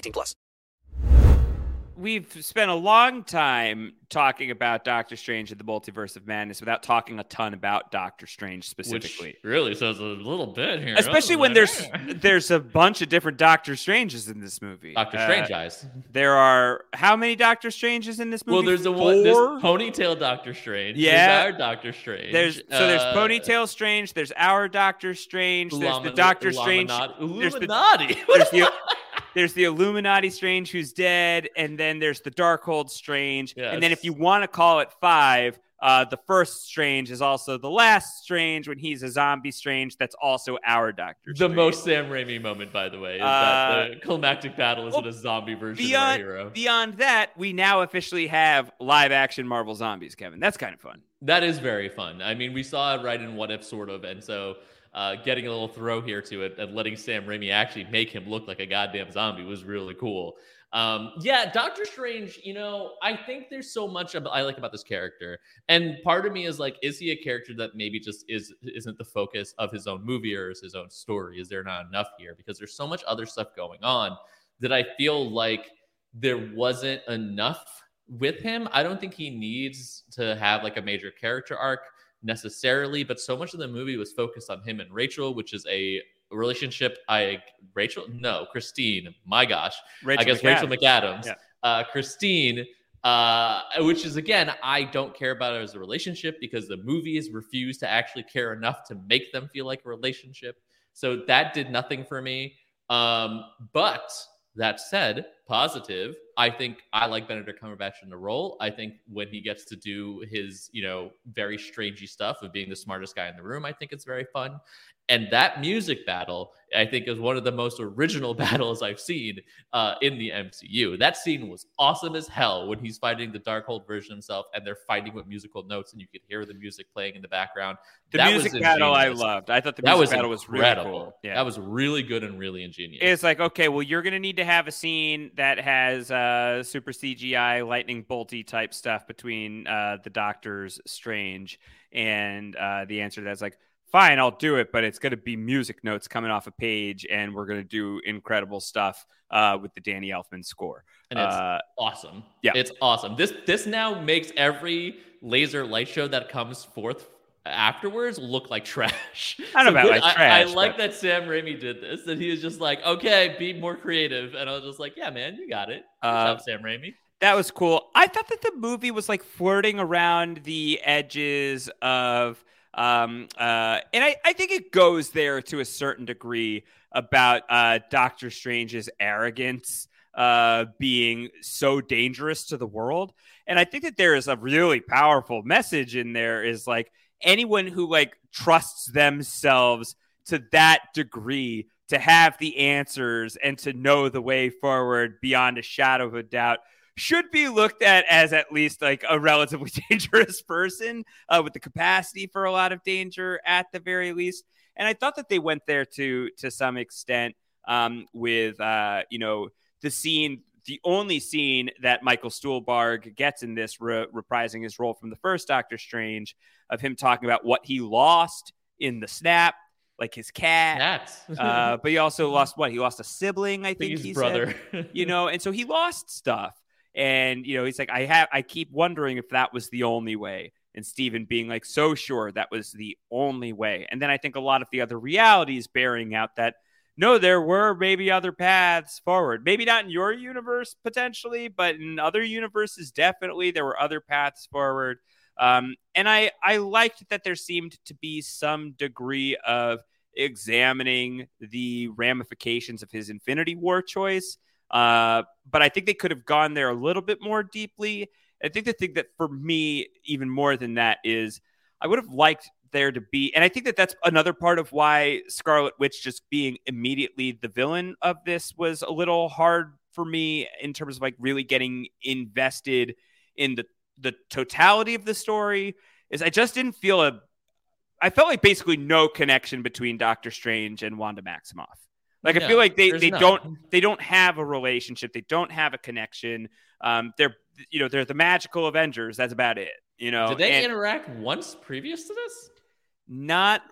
18 plus. We've spent a long time talking about Doctor Strange and the Multiverse of Madness without talking a ton about Doctor Strange specifically. Which really says a little bit here. Especially when there's there's a bunch of different Doctor Stranges in this movie. Doctor Uh, Strange eyes. There are how many Doctor Stranges in this movie? Well, there's a one. There's Four? ponytail Doctor Strange. Yeah. There's our Doctor Strange. There's so there's Uh, Ponytail Strange. There's our Doctor Strange. There's the Illumi- Doctor Strange. Illuminati. There's the Illuminati. there's the there's the Illuminati Strange who's dead, and then there's the Darkhold Strange. And then if you want to call it five, uh, the first Strange is also the last Strange when he's a zombie Strange. That's also our Doctor. The Strange. most Sam Raimi moment, by the way, is Uh, that the climactic battle is well, a zombie version beyond of our hero. beyond that, we now officially have live action Marvel zombies. Kevin, that's kind of fun. That is very fun. I mean, we saw it right in What If, sort of, and so uh, getting a little throw here to it and letting Sam Raimi actually make him look like a goddamn zombie was really cool. Um, yeah, Doctor Strange. You know, I think there's so much I like about this character, and part of me is like, is he a character that maybe just is isn't the focus of his own movie or is his own story? Is there not enough here? Because there's so much other stuff going on that I feel like there wasn't enough with him. I don't think he needs to have like a major character arc necessarily, but so much of the movie was focused on him and Rachel, which is a relationship. I Rachel, no, Christine. My gosh, Rachel I guess McAdams. Rachel McAdams. Yeah. Uh, Christine, uh, which is again, I don't care about it as a relationship because the movies refuse to actually care enough to make them feel like a relationship. So that did nothing for me. Um, but that said, positive. I think I like Benedict Cumberbatch in the role. I think when he gets to do his, you know, very strangey stuff of being the smartest guy in the room, I think it's very fun. And that music battle, I think, is one of the most original battles I've seen uh, in the MCU. That scene was awesome as hell when he's fighting the Darkhold version himself, and they're fighting with musical notes, and you could hear the music playing in the background. The That music battle I loved. I thought the that music was battle was really cool. Yeah. That was really good and really ingenious. It's like, okay, well, you're going to need to have a scene that has uh, super CGI, lightning bolty type stuff between uh, the Doctor's Strange. And uh, the answer to that's like, fine, I'll do it, but it's going to be music notes coming off a page, and we're going to do incredible stuff uh, with the Danny Elfman score. and it's Uh, awesome. yeah. it's awesome. This this now makes every laser light show that comes forth afterwards look like trash. I don't know about good- like I, I trash, like that Sam Raimi did this, That he was just like, "Okay, be more creative," and I was just like, "Yeah, man, you got it." Good Uh, job, Sam Raimi. That was cool. I thought that the movie was like flirting around the edges of um uh and I, I think it goes there to a certain degree about uh Doctor Strange's arrogance uh being so dangerous to the world. And I think that there is a really powerful message in there is like anyone who like trusts themselves to that degree to have the answers and to know the way forward beyond a shadow of a doubt should be looked at as at least like a relatively dangerous person uh, with the capacity for a lot of danger at the very least. And I thought that they went there to to some extent um, with uh, you know the scene, the only scene that Michael Stuhlbarg gets in this, re- reprising his role from the first Doctor Strange, of him talking about what he lost in the snap, like his cat. Uh, but he also lost what? He lost a sibling, I think. his he brother. said. you know, and so he lost stuff. And you know, he's like, I have, I keep wondering if that was the only way. And Steven being like so sure that was the only way. And then I think a lot of the other realities bearing out that no, there were maybe other paths forward. Maybe not in your universe potentially, but in other universes, definitely there were other paths forward. Um, and I, I liked that there seemed to be some degree of examining the ramifications of his Infinity War choice. Uh, but I think they could have gone there a little bit more deeply. I think the thing that for me, even more than that, is I would have liked there to be, and I think that that's another part of why Scarlet Witch just being immediately the villain of this was a little hard for me in terms of like really getting invested in the the totality of the story. Is I just didn't feel a I felt like basically no connection between Doctor Strange and Wanda Maximoff. Like I feel like they, they none. don't they don't have a relationship. They don't have a connection. Um, they're you know they're the magical Avengers. That's about it. You know, Did they And interact once previous to this? not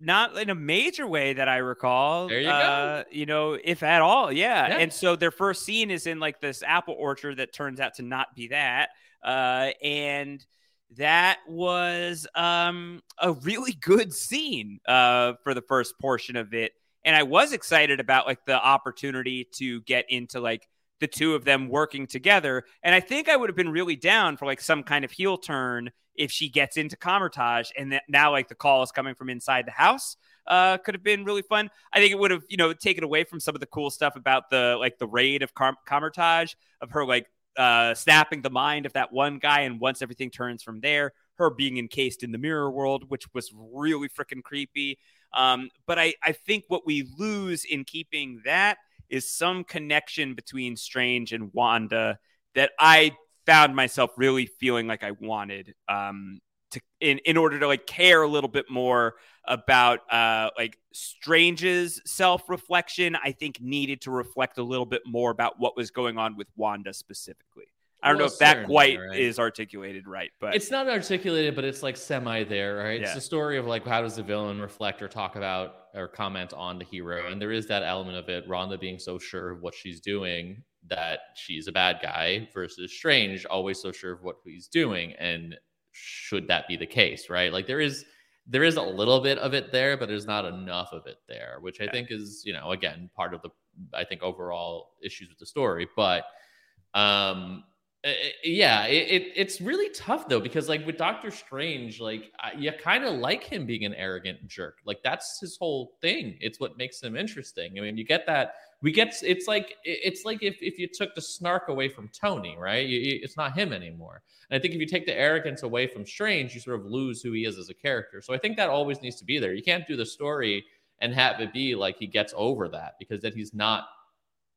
not in a major way that I recall. There you go. uh, You know, if at all, yeah. Yeah. And so their first scene is in like this apple orchard that turns out to not be that. Uh, and that was um, a really good scene uh, for the first portion of it. And I was excited about like the opportunity to get into like the two of them working together. And I think I would have been really down for like some kind of heel turn if she gets into Kamar-Taj and that now like the call is coming from inside the house. Uh, could have been really fun. I think it would have, you know, taken away from some of the cool stuff about the like the raid of Com- Kamar-Taj of her like uh, snapping the mind of that one guy, and once everything turns from there, her being encased in the mirror world, which was really freaking creepy. Um, but I, I think what we lose in keeping that is some connection between Strange and Wanda that I found myself really feeling like I wanted um, to in in order to like care a little bit more about uh, like Strange's self reflection. I think needed to reflect a little bit more about what was going on with Wanda specifically. I don't Well, know if that quite right. is articulated right, but it's not articulated, but it's like semi there, right? It's Yeah. the story of like how does the villain reflect or talk about or comment on the hero, and there is that element of it. Wanda being so sure of what she's doing that she's a bad guy versus Strange always so sure of what he's doing, and should that be the case, right? Like there is there is a little bit of it there, but there's not enough of it there, which I think is you know again part of the I think overall issues with the story, but um Uh, yeah, it, it, it's really tough though because like with Doctor Strange, like I, you kind of like him being an arrogant jerk. Like that's his whole thing. It's what makes him interesting. I mean, you get that. We get it's like it's like if if you took the snark away from Tony, right? You, you, it's not him anymore. And I think if you take the arrogance away from Strange, you sort of lose who he is as a character. So I think that always needs to be there. You can't do the story and have it be like he gets over that because then he's not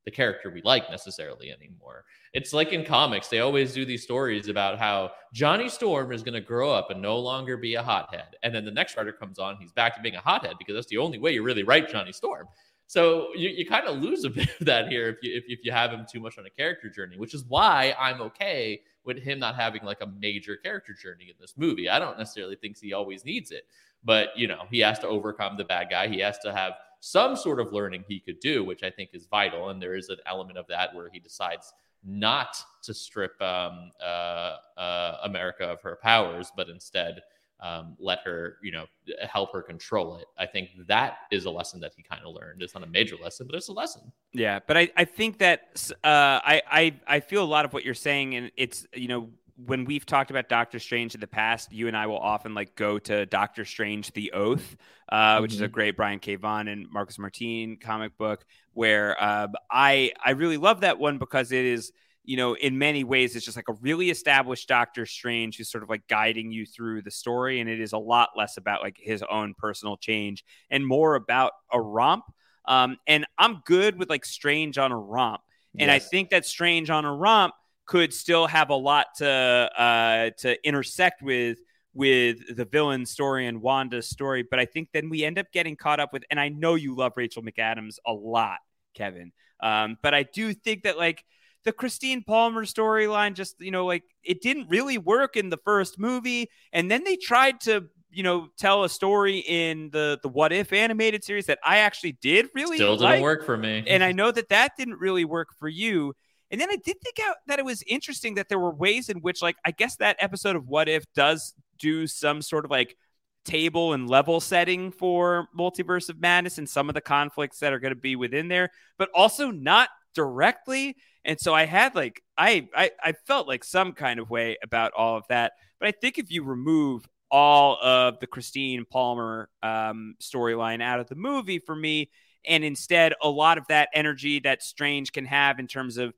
the character we like necessarily anymore. It's like in comics, they always do these stories about how Johnny Storm is going to grow up and no longer be a hothead. And then the next writer comes on, he's back to being a hothead because that's the only way you really write Johnny Storm. So you, you kind of lose a bit of that here if you if, if you have him too much on a character journey, which is why I'm okay with him not having like a major character journey in this movie. I don't necessarily think he always needs it, but you know, he has to overcome the bad guy. He has to have some sort of learning he could do, which I think is vital. And there is an element of that where he decides not to strip um, uh, uh, America of her powers, but instead um, let her, you know, help her control it. I think that is a lesson that he kind of learned. It's not a major lesson, but it's a lesson. Yeah, but I, I think that uh, I, I I feel a lot of what you're saying, and it's you know when we've talked about Doctor Strange in the past, you and I will often like go to Doctor Strange: The Oath, uh, mm-hmm. which is a mm-hmm. great Brian K. Vaughan and Marcos Martin comic book. Where uh, I I really love that one because it is you know in many ways it's just like a really established Doctor Strange who's sort of like guiding you through the story, and it is a lot less about like his own personal change and more about a romp. Um, and I'm good with like Strange on a romp, and yes. I think that Strange on a romp could still have a lot to uh, to intersect with with the villain story and Wanda's story. But I think then we end up getting caught up with, and I know you love Rachel McAdams a lot, Kevin. Um, but I do think that like the Christine Palmer storyline, just you know, like it didn't really work in the first movie, and then they tried to you know tell a story in the the what if animated series that i actually did really still didn't like. work for me and i know that that didn't really work for you and then I did think out that it was interesting that there were ways in which, like, I guess that episode of What If does do some sort of like table and level setting for Multiverse of Madness and some of the conflicts that are going to be within there, but also not directly. And so I had like I, I I felt like some kind of way about all of that. But I think if you remove all of the Christine Palmer um, storyline out of the movie for me, and instead a lot of that energy that Strange can have in terms of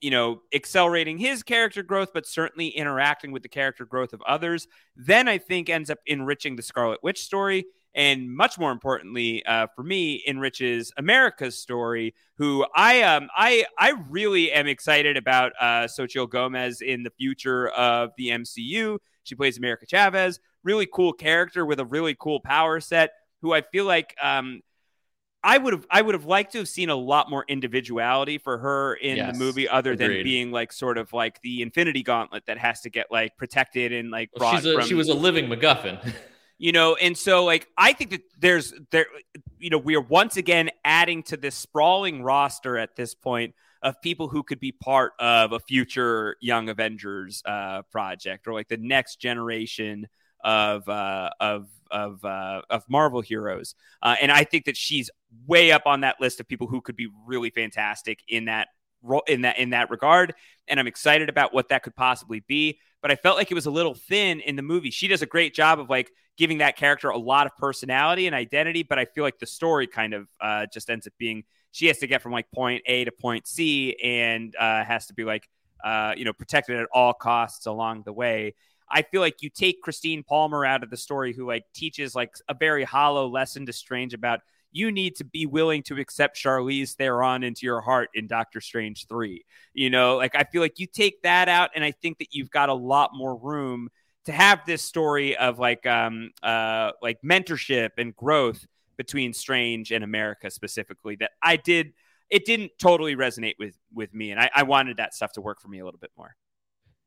you know, accelerating his character growth, but certainly interacting with the character growth of others, then I think ends up enriching the Scarlet Witch story. And much more importantly, uh, for me, enriches America's story. Who I um I I really am excited about uh, Xochitl Gomez in the future of the MCU. She plays America Chavez, really cool character with a really cool power set. Who I feel like um, I would have I would have liked to have seen a lot more individuality for her in yes, the movie, other agreed. than being like sort of like the Infinity Gauntlet that has to get like protected and like well, a, from, she was a living MacGuffin. you know, and so like I think that there's there you know we are once again adding to this sprawling roster at this point of people who could be part of a future Young Avengers uh, project or like the next generation of uh, of of uh, of Marvel heroes, uh, and I think that she's way up on that list of people who could be really fantastic in that in that in that regard. And I'm excited about what that could possibly be. But I felt like it was a little thin in the movie. She does a great job of like giving that character a lot of personality and identity, but I feel like the story kind of uh, just ends up being she has to get from like point A to point C and uh, has to be like uh, you know protected at all costs along the way. I feel like you take Christine Palmer out of the story, who like teaches like a very hollow lesson to Strange about you need to be willing to accept Charlize Theron into your heart in Doctor Strange 3. You know, like I feel like you take that out, and I think that you've got a lot more room to have this story of like um uh like mentorship and growth between Strange and America specifically that I did it didn't totally resonate with with me and I, I wanted that stuff to work for me a little bit more.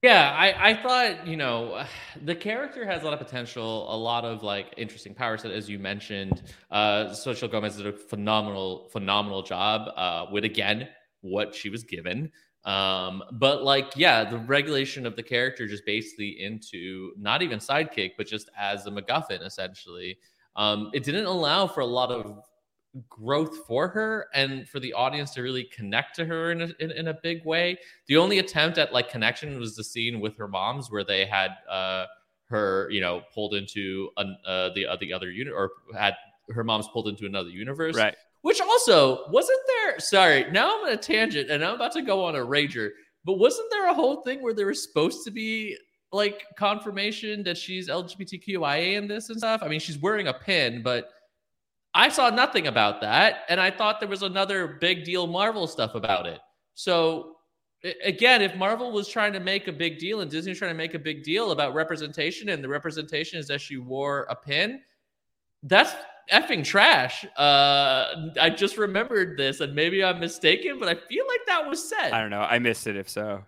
Yeah, I, I thought, you know, the character has a lot of potential, a lot of like interesting power set, as you mentioned. Uh, Xochitl Gomez did a phenomenal, phenomenal job uh, with, again, what she was given. Um, but like, yeah, the regulation of the character just basically into not even sidekick, but just as a MacGuffin, essentially. Um, it didn't allow for a lot of growth for her and for the audience to really connect to her in a, in, in a big way. The only attempt at like connection was the scene with her moms where they had uh, her, you know, pulled into an, uh, the uh, the other unit or had her mom's pulled into another universe. Right. Which also wasn't there. Sorry, now I'm on a tangent and I'm about to go on a rager. But wasn't there a whole thing where there was supposed to be like confirmation that she's LGBTQIA in this and stuff? I mean, she's wearing a pin, but I saw nothing about that. And I thought there was another big deal Marvel stuff about it. So again, if Marvel was trying to make a big deal and Disney was trying to make a big deal about representation, and the representation is that she wore a pin, that's effing trash. Uh, I just remembered this, and maybe I'm mistaken, but I feel like that was said. I don't know. I missed it if so.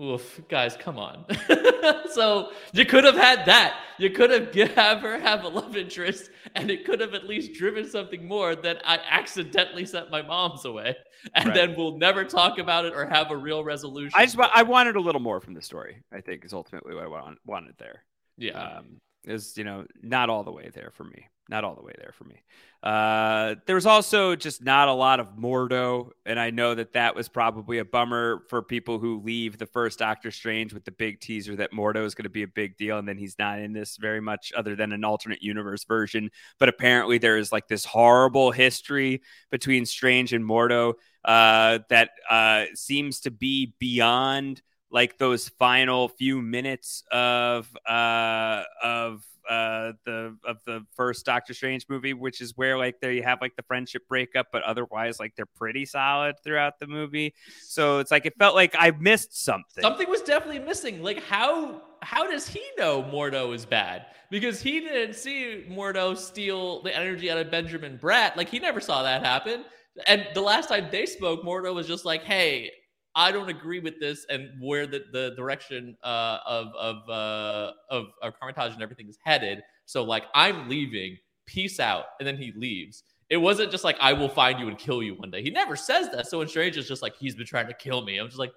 Oof, guys, come on. so you could have had that. You could have have her have a love interest, and it could have at least driven something more that I accidentally sent my mom's away, and Right. then we'll never talk about it or have a real resolution. I just I wanted a little more from the story. I think is ultimately what I want, wanted there. Yeah. um, is you know not all the way there for me. Not all the way there for me. Uh, there was also just not a lot of Mordo, and I know that that was probably a bummer for people who leave the first Doctor Strange with the big teaser that Mordo is going to be a big deal, and then he's not in this very much, other than an alternate universe version. But apparently, there is like this horrible history between Strange and Mordo uh, that uh, seems to be beyond like those final few minutes of uh of uh the of the first Doctor Strange movie, which is where like there you have like the friendship breakup, but otherwise like they're pretty solid throughout the movie. So it's like it felt like I missed something. Something was definitely missing. Like how how does he know Mordo is bad? Because he didn't see Mordo steal the energy out of Benjamin Bratt. Like he never saw that happen. And the last time they spoke, Mordo was just like, "Hey, I don't agree with this and where the, the direction uh, of of uh, of of Kamar-Taj and everything is headed. So like, I'm leaving. Peace out." And then he leaves. It wasn't just like, "I will find you and kill you one day." He never says that. So when Strange is just like, "He's been trying to kill me," I'm just like.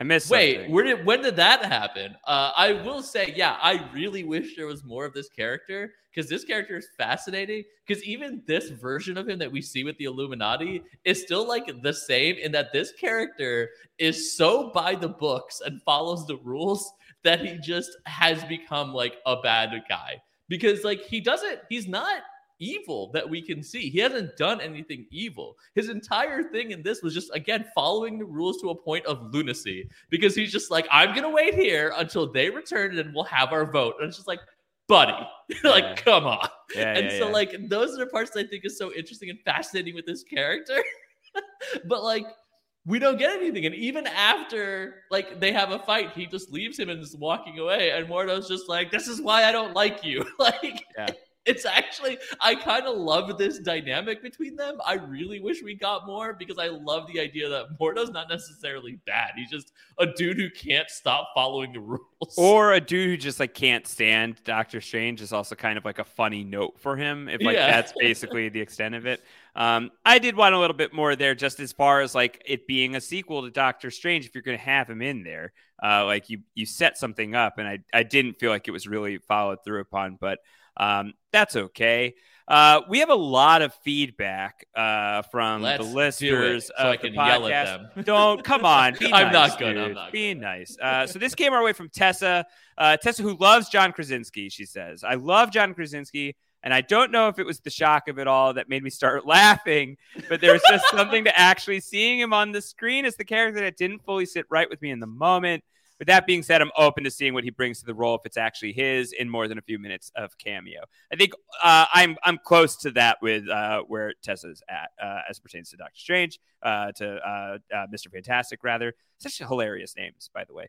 I missed Wait, something. where did when did that happen? Uh, I will say, yeah, I really wish there was more of this character because this character is fascinating. Because even this version of him that we see with the Illuminati is still like the same in that this character is so by the books and follows the rules that he just has become like a bad guy. Because like he doesn't, he's not evil that we can see. He hasn't done anything evil. His entire thing in this was just again following the rules to a point of lunacy because he's just like, I'm gonna wait here until they return and we'll have our vote. And it's just like, buddy, like, Yeah. come on. Yeah, and yeah, so like those are the parts that I think is so interesting and fascinating with this character. but like we don't get anything. And even after like they have a fight, he just leaves him and is walking away. And Mordo's just like, This is why I don't like you. like Yeah. It's actually I kind of love this dynamic between them. I really wish we got more because I love the idea that Mordo's not necessarily bad. He's just a dude who can't stop following the rules. Or a dude who just like can't stand Doctor Strange is also kind of like a funny note for him. If like Yeah. that's basically the extent of it. Um, I did want a little bit more there, just as far as like it being a sequel to Doctor Strange. If you're going to have him in there, uh, like you you set something up, and I I didn't feel like it was really followed through upon, but um, that's okay. Uh, we have a lot of feedback uh, from Let's the listeners so of I the can yell at podcast. them. Don't come on. Be I'm nice, not gonna, I'm not Be nice. Uh, so this came our way from Tessa. Uh, Tessa, who loves John Krasinski, she says, "I love John Krasinski." And I don't know if it was the shock of it all that made me start laughing, but there was just something to actually seeing him on the screen as the character that didn't fully sit right with me in the moment. With that being said, I'm open to seeing what he brings to the role if it's actually his in more than a few minutes of cameo. I think uh, I'm I'm close to that with uh, where Tessa's at uh, as pertains to Doctor Strange, uh, to uh, uh, Mister Fantastic, rather. Such hilarious names, by the way.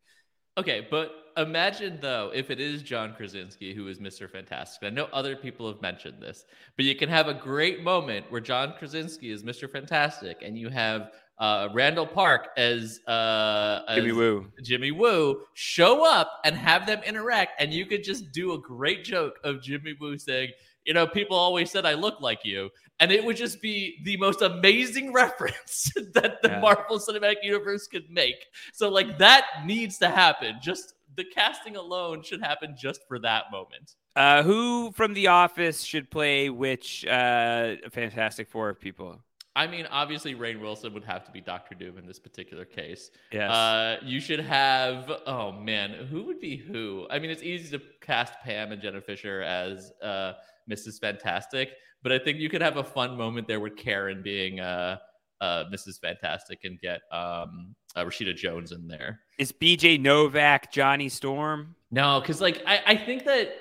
Okay, but imagine though if it is John Krasinski who is Mr. Fantastic. I know other people have mentioned this, but you can have a great moment where John Krasinski is Mr. Fantastic, and you have uh, Randall Park as, uh, as Jimmy Woo. Jimmy Woo show up and have them interact, and you could just do a great joke of Jimmy Woo saying, "You know, people always said I look like you," and it would just be the most amazing reference that the Yeah. Marvel Cinematic Universe could make. So, like that needs to happen. Just the casting alone should happen just for that moment. Uh, who from The Office should play which uh, Fantastic Four people? I mean, obviously, Rainn Wilson would have to be Doctor Doom in this particular case. Yes. Uh, you should have. Oh man, who would be who? I mean, it's easy to cast Pam and Jenna Fischer as uh, Mrs. Fantastic, but I think you could have a fun moment there with Karen being uh, uh, Mrs. Fantastic and get um, uh, Rashida Jones in there. Is BJ Novak Johnny Storm? No, because like I, I think that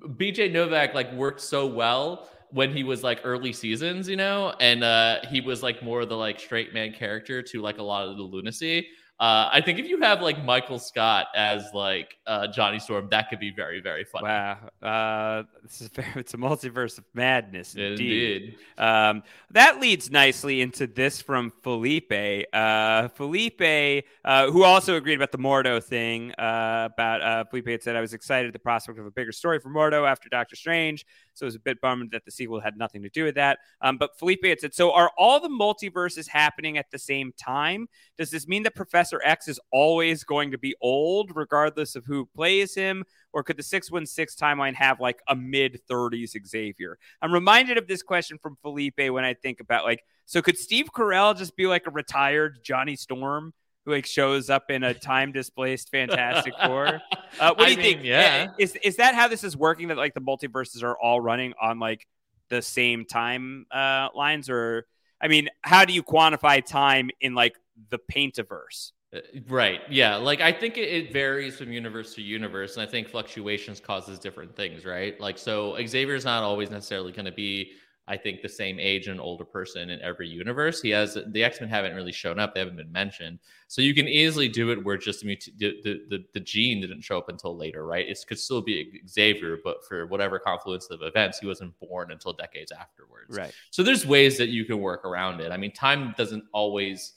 BJ Novak like worked so well when he was like early seasons, you know, and uh, he was like more of the like straight man character to like a lot of the lunacy. Uh, I think if you have like Michael Scott as like uh, Johnny Storm, that could be very, very fun. Wow, uh, this is very, it's a multiverse of madness indeed. Indeed. Um, that leads nicely into this from Felipe. Uh, Felipe, uh, who also agreed about the Mordo thing. Uh, about uh, Felipe had said, "I was excited at the prospect of a bigger story for Mordo after Doctor Strange." So it was a bit bummed that the sequel had nothing to do with that. Um, but Felipe had said, "So are all the multiverses happening at the same time? Does this mean that Professor X is always going to be old, regardless of who plays him?" Or could the 616 timeline have like a mid 30s Xavier? I'm reminded of this question from Felipe when I think about like, so could Steve Carell just be like a retired Johnny Storm who like shows up in a time displaced Fantastic Four? Uh, what do I you mean, think? yeah. Is is that how this is working? That like the multiverses are all running on like the same time uh, lines, or I mean, how do you quantify time in like the Paintiverse? Uh, Right. Yeah. Like I think it, it varies from universe to universe, and I think fluctuations causes different things. Right. Like so, Xavier's not always necessarily going to be, I think, the same age and older person in every universe. He has the X Men haven't really shown up; they haven't been mentioned. So you can easily do it where just the, the the the gene didn't show up until later. Right. It could still be Xavier, but for whatever confluence of events, he wasn't born until decades afterwards. Right. So there's ways that you can work around it. I mean, time doesn't always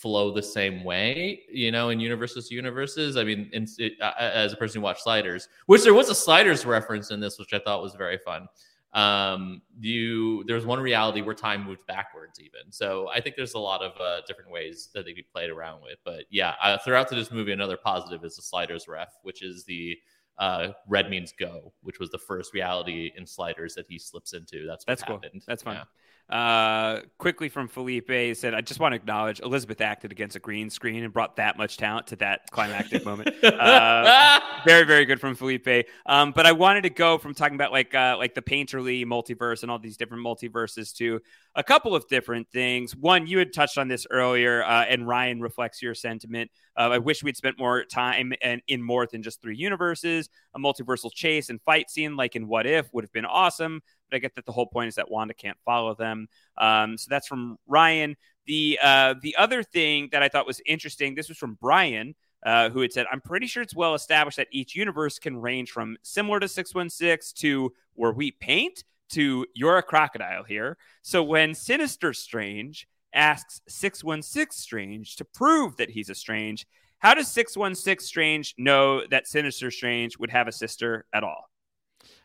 flow the same way, you know, in universes to universes. I mean, in, it, uh, as a person who watched Sliders, which there was a Sliders reference in this, which I thought was very fun. Um, you there's one reality where time moved backwards, even. So I think there's a lot of uh, different ways that they could be played around with. But yeah, uh, throughout to this movie, another positive is the Sliders ref, which is the uh, red means go, which was the first reality in Sliders that he slips into. That's what That's cool. That's fun. Yeah. Uh, quickly from Felipe he said, I just want to acknowledge Elizabeth acted against a green screen and brought that much talent to that climactic moment. Uh, very, very good from Felipe. Um, but I wanted to go from talking about like uh, like the painterly multiverse and all these different multiverses to a couple of different things. One, you had touched on this earlier, uh, and Ryan reflects your sentiment. Uh, I wish we'd spent more time and in more than just three universes. A multiversal chase and fight scene, like in What If, would have been awesome. But I get that the whole point is that Wanda can't follow them. Um, so that's from Ryan. The uh, the other thing that I thought was interesting. This was from Brian. Uh, who had said, I'm pretty sure it's well established that each universe can range from similar to 616 to where we paint to you're a crocodile here. So when Sinister Strange asks 616 Strange to prove that he's a Strange, how does 616 Strange know that Sinister Strange would have a sister at all?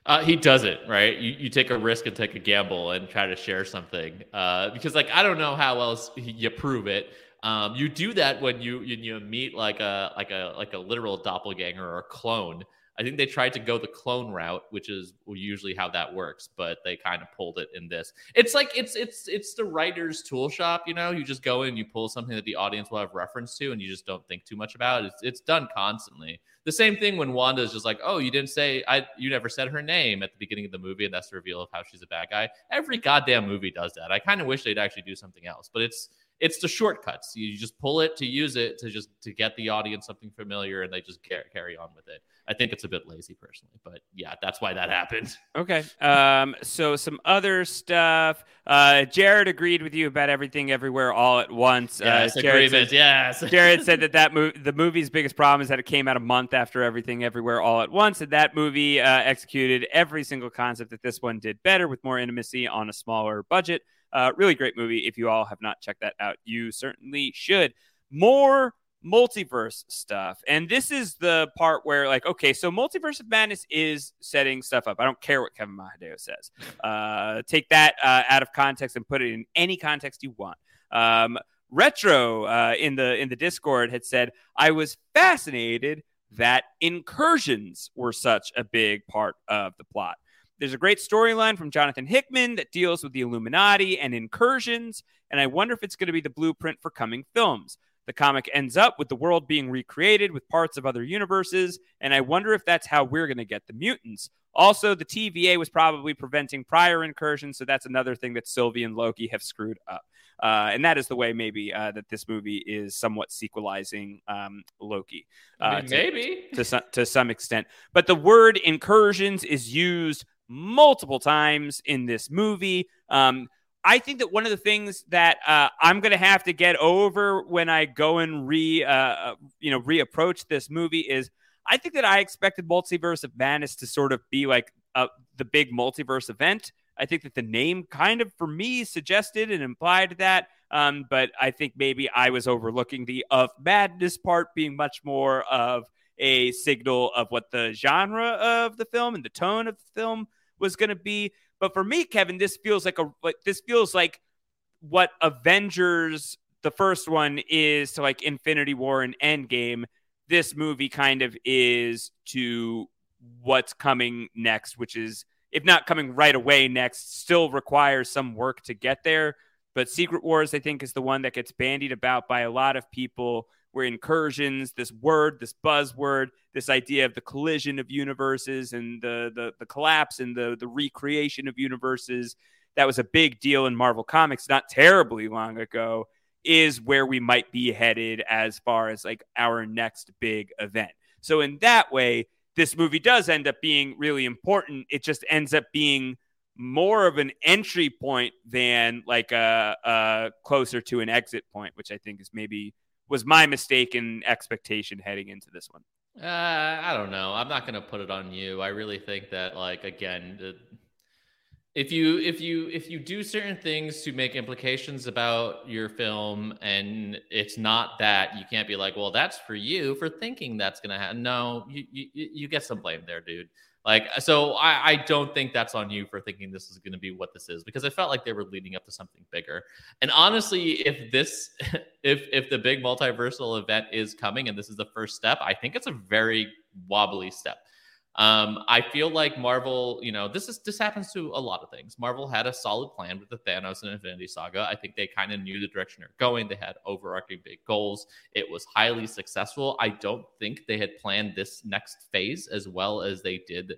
Uh, he does it right. You, you take a risk and take a gamble and try to share something uh, because, like, I don't know how else you prove it. Um, you do that when you, you you meet like a like a like a literal doppelganger or a clone. I think they tried to go the clone route, which is usually how that works, but they kind of pulled it in this. It's like it's it's it's the writer's tool shop, you know. You just go in, you pull something that the audience will have reference to, and you just don't think too much about it. It's, it's done constantly. The same thing when Wanda is just like, "Oh, you didn't say I, you never said her name at the beginning of the movie, and that's the reveal of how she's a bad guy." Every goddamn movie does that. I kind of wish they'd actually do something else, but it's it's the shortcuts. You just pull it to use it to just to get the audience something familiar, and they just carry, carry on with it. I think it's a bit lazy personally, but yeah, that's why that happened. Okay. Um, so some other stuff. Uh, Jared agreed with you about everything, everywhere, all at once. Yes, uh, Jared agreement. said- yes. Jared said that that mo- the movie's biggest problem is that it came out a month after everything, everywhere, all at once, and that movie uh, executed every single concept that this one did better with more intimacy on a smaller budget. Uh, really great movie. If you all have not checked that out, you certainly should. More multiverse stuff. And this is the part where, like, okay, so Multiverse of Madness is setting stuff up. I don't care what Kevin Mahadeo says. Uh, take that uh, out of context and put it in any context you want. Um, Retro uh, in the in the Discord had said, "I was fascinated that incursions were such a big part of the plot. There's a great storyline from Jonathan Hickman that deals with the Illuminati and incursions, and I wonder if it's going to be the blueprint for coming films. The comic ends up with the world being recreated with parts of other universes, and I wonder if that's how we're going to get the mutants. Also, the TVA was probably preventing prior incursions, so that's another thing that Sylvie and Loki have screwed up. Uh, and that is the way maybe uh, that this movie is somewhat sequelizing um, Loki. Uh, mean, to, maybe. to some, to some extent, but the word incursions is used multiple times in this movie. Um, I think that one of the things that uh, I'm going to have to get over when I go and re, uh, you know, reapproach this movie is I think that I expected Multiverse of Madness to sort of be like uh, the big multiverse event. I think that the name kind of for me suggested and implied that. Um, but I think maybe I was overlooking the of madness part being much more of a signal of what the genre of the film and the tone of the film was going to be. But for me, Kevin, this feels like a like this feels like what Avengers the first one is to like Infinity War and Endgame. This movie kind of is to what's coming next, which is if not coming right away next, still requires some work to get there. But Secret Wars, I think, is the one that gets bandied about by a lot of people. Where incursions, this word, this buzzword, this idea of the collision of universes and the the, the collapse and the the recreation of universes, that was a big deal in Marvel Comics not terribly long ago. Is where we might be headed as far as like our next big event. So in that way, this movie does end up being really important. It just ends up being more of an entry point than like a, a, closer to an exit point, which I think is maybe was my mistaken expectation heading into this one. Uh, I don't know. I'm not going to put it on you. I really think that, like, again, if you if you if you do certain things to make implications about your film and it's not that you can't be like well that's for you for thinking that's gonna happen no you you, you get some blame there dude like uh, so I, I don't think that's on you for thinking this is going to be what this is because i felt like they were leading up to something bigger. And honestly if this if if the big multiversal event is coming and this is the first step i think it's a very wobbly step um, I feel like Marvel, you know, this is this happens to a lot of things. Marvel had a solid plan with the Thanos and Infinity Saga. I think they kind of knew the direction they're going. They had overarching big goals. It was highly successful. I don't think they had planned this next phase as well as they did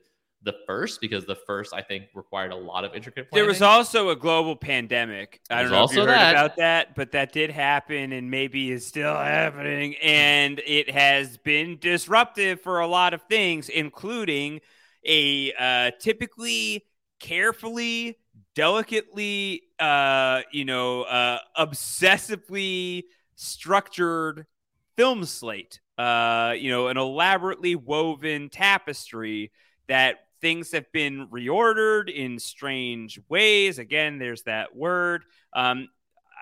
the first because the first I think required a lot of intricate planning. There was also a global pandemic. I don't know if you heard that. about that, but that did happen and maybe is still happening. And it has been disruptive for a lot of things, including a uh, typically carefully, delicately, uh, you know, uh, obsessively structured film slate. Uh, you know, an elaborately woven tapestry that things have been reordered in strange ways. Again, there's that word. Um,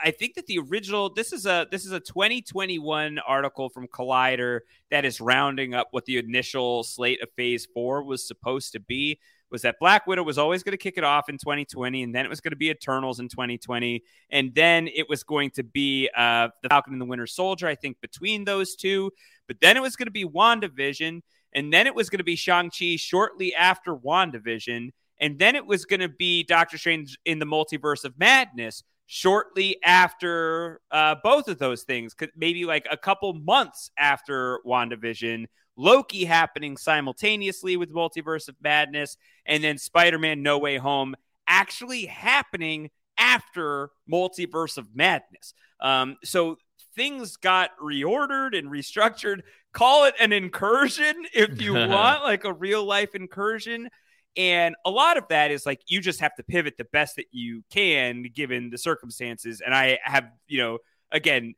I think that the original this is a this is a 2021 article from Collider that is rounding up what the initial slate of Phase Four was supposed to be. Was that Black Widow was always going to kick it off in 2020, and then it was going to be Eternals in 2020, and then it was going to be uh, the Falcon and the Winter Soldier. I think between those two, but then it was going to be WandaVision, and then it was going to be Shang-Chi shortly after WandaVision. And then it was going to be Doctor Strange in the Multiverse of Madness shortly after uh, both of those things, maybe like a couple months after WandaVision. Loki happening simultaneously with Multiverse of Madness, and then Spider Man No Way Home actually happening after Multiverse of Madness. Um, so things got reordered and restructured. Call it an incursion if you want, like a real life incursion. And a lot of that is like you just have to pivot the best that you can given the circumstances. And I have, you know, again,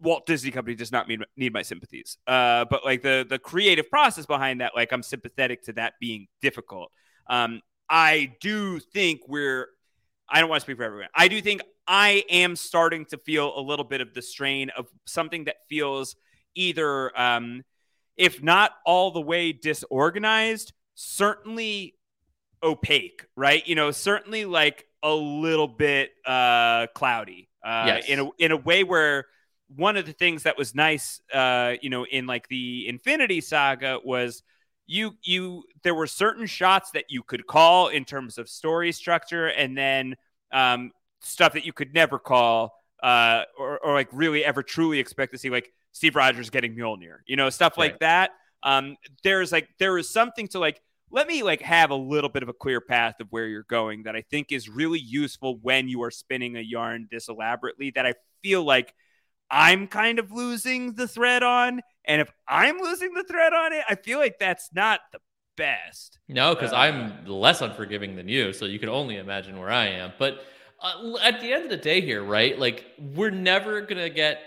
Walt Disney Company does not need, need my sympathies. Uh, but like the the creative process behind that, like I'm sympathetic to that being difficult. Um, I do think we're I don't want to speak for everyone. I do think I am starting to feel a little bit of the strain of something that feels either, um, if not all the way disorganized, certainly opaque, right? You know, certainly like a little bit uh, cloudy uh, yes. in a in a way where one of the things that was nice, uh, you know, in like the Infinity Saga was you you there were certain shots that you could call in terms of story structure, and then um, stuff that you could never call uh, or, or like really ever truly expect to see, like Steve Rogers getting Mjolnir, you know, stuff like Right. that. Um, there's like there is something to like let me like have a little bit of a clear path of where you're going that I think is really useful when you are spinning a yarn this elaborately that I feel like I'm kind of losing the thread on. And if I'm losing the thread on it, I feel like that's not the best. No, because Uh, I'm less unforgiving than you, so you can only imagine where I am. But uh, at the end of the day, here, right? Like, we're never gonna get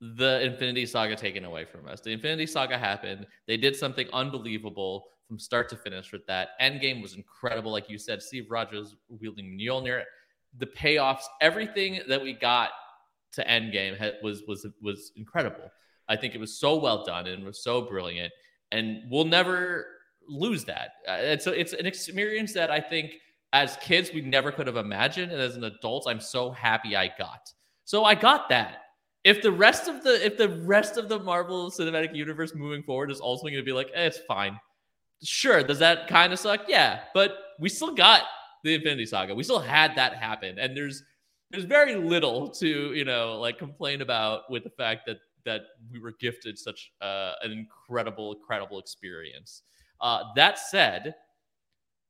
the Infinity Saga taken away from us. The Infinity Saga happened. They did something unbelievable from start to finish with that. Endgame was incredible, like you said. Steve Rogers wielding Mjolnir, the payoffs, everything that we got to Endgame was was was incredible. I think it was so well done and was so brilliant, and we'll never lose that. Uh, it's a, it's an experience that I think as kids we never could have imagined, and as an adult, I'm so happy I got. So I got that. If the rest of the if the rest of the Marvel Cinematic Universe moving forward is also going to be like, eh, it's fine. Sure, does that kind of suck? Yeah, but we still got the Infinity Saga. We still had that happen, and there's there's very little to you know like complain about with the fact that that we were gifted such uh, an incredible incredible experience. Uh, that said,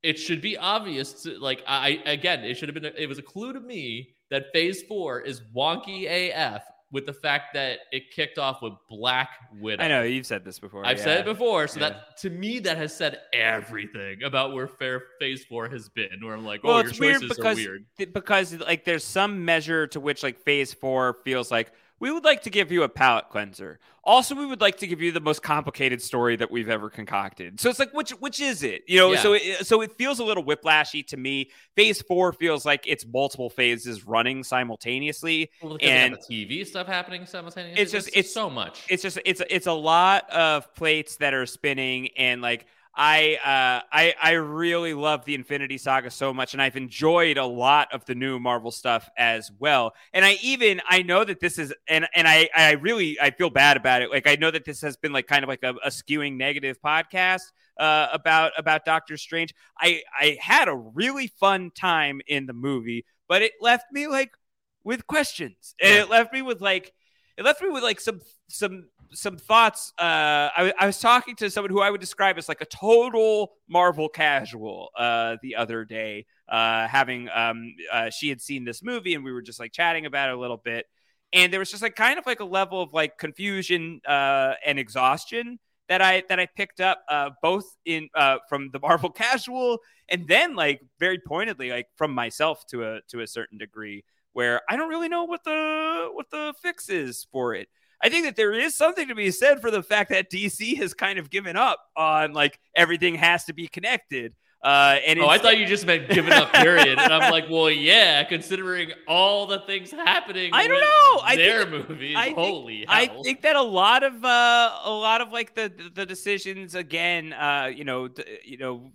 it should be obvious to like I again it should have been it was a clue to me that Phase Four is wonky AF with the fact that it kicked off with Black Widow. I know you've said this before. I've said it before, so Yeah. that to me that has said everything about where Fair Phase Four has been. Where I'm like, oh, well, your it's weird because are weird. because like there's some measure to which like phase four feels like we would like to give you a palate cleanser. Also, we would like to give you the most complicated story that we've ever concocted. So it's like which which is it? You know, Yeah. so it, so it feels a little whiplashy to me. Phase four feels like it's multiple phases running simultaneously, Well, and TV stuff happening simultaneously. it's just There's it's so much. It's just it's it's a lot of plates that are spinning, and like I uh, I I really love the Infinity Saga so much, and I've enjoyed a lot of the new Marvel stuff as well. And I even I know that this is and and I I really I feel bad about it. Like I know that this has been like kind of like a, a skewing negative podcast uh, about about Doctor Strange. I I had a really fun time in the movie, but it left me like with questions, and it left me with like it left me with like some some some thoughts. Uh, I, I was talking to someone who I would describe as like a total Marvel casual uh, the other day, uh, having um, uh, she had seen this movie and we were just like chatting about it a little bit, and there was just like kind of like a level of like confusion uh, and exhaustion that I that I picked up uh, both in from the Marvel casual and then like very pointedly like from myself to a to a certain degree where I don't really know what the what the fix is for it. I think that there is something to be said for the fact that DC has kind of given up on like everything has to be connected. Uh, and oh, I thought you just meant giving up, period. and I'm like, well, yeah, considering all the things happening. I don't know. I their think- movies. I think- Holy I think that a lot of uh, a lot of like the the decisions again, uh, you know, you know,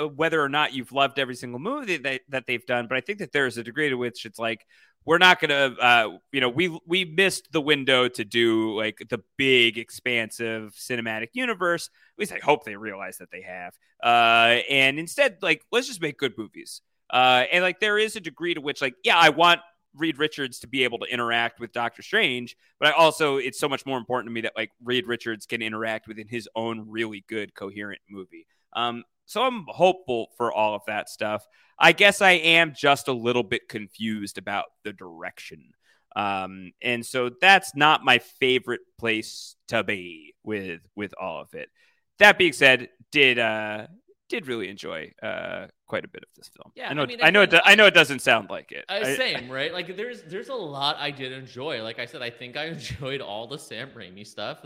uh, whether or not you've loved every single movie that that they've done, but I think that there's a degree to which it's like we're not gonna, uh, you know, we we missed the window to do like the big, expansive cinematic universe. At least I hope they realize that they have, uh, and instead, like, let's just make good movies. Uh, and like, there is a degree to which, like, yeah, I want Reed Richards to be able to interact with Doctor Strange, but I also it's so much more important to me that like Reed Richards can interact within his own really good coherent movie. Um, so I'm hopeful for all of that stuff. I guess I am just a little bit confused about the direction. Um, and so that's not my favorite place to be with with all of it. That being said, did uh did really enjoy uh quite a bit of this film. Yeah, I know I mean, I know it I know it doesn't sound like it. Uh, I- same, right? Like there's there's a lot I did enjoy. Like I said, I think I enjoyed all the Sam Raimi stuff.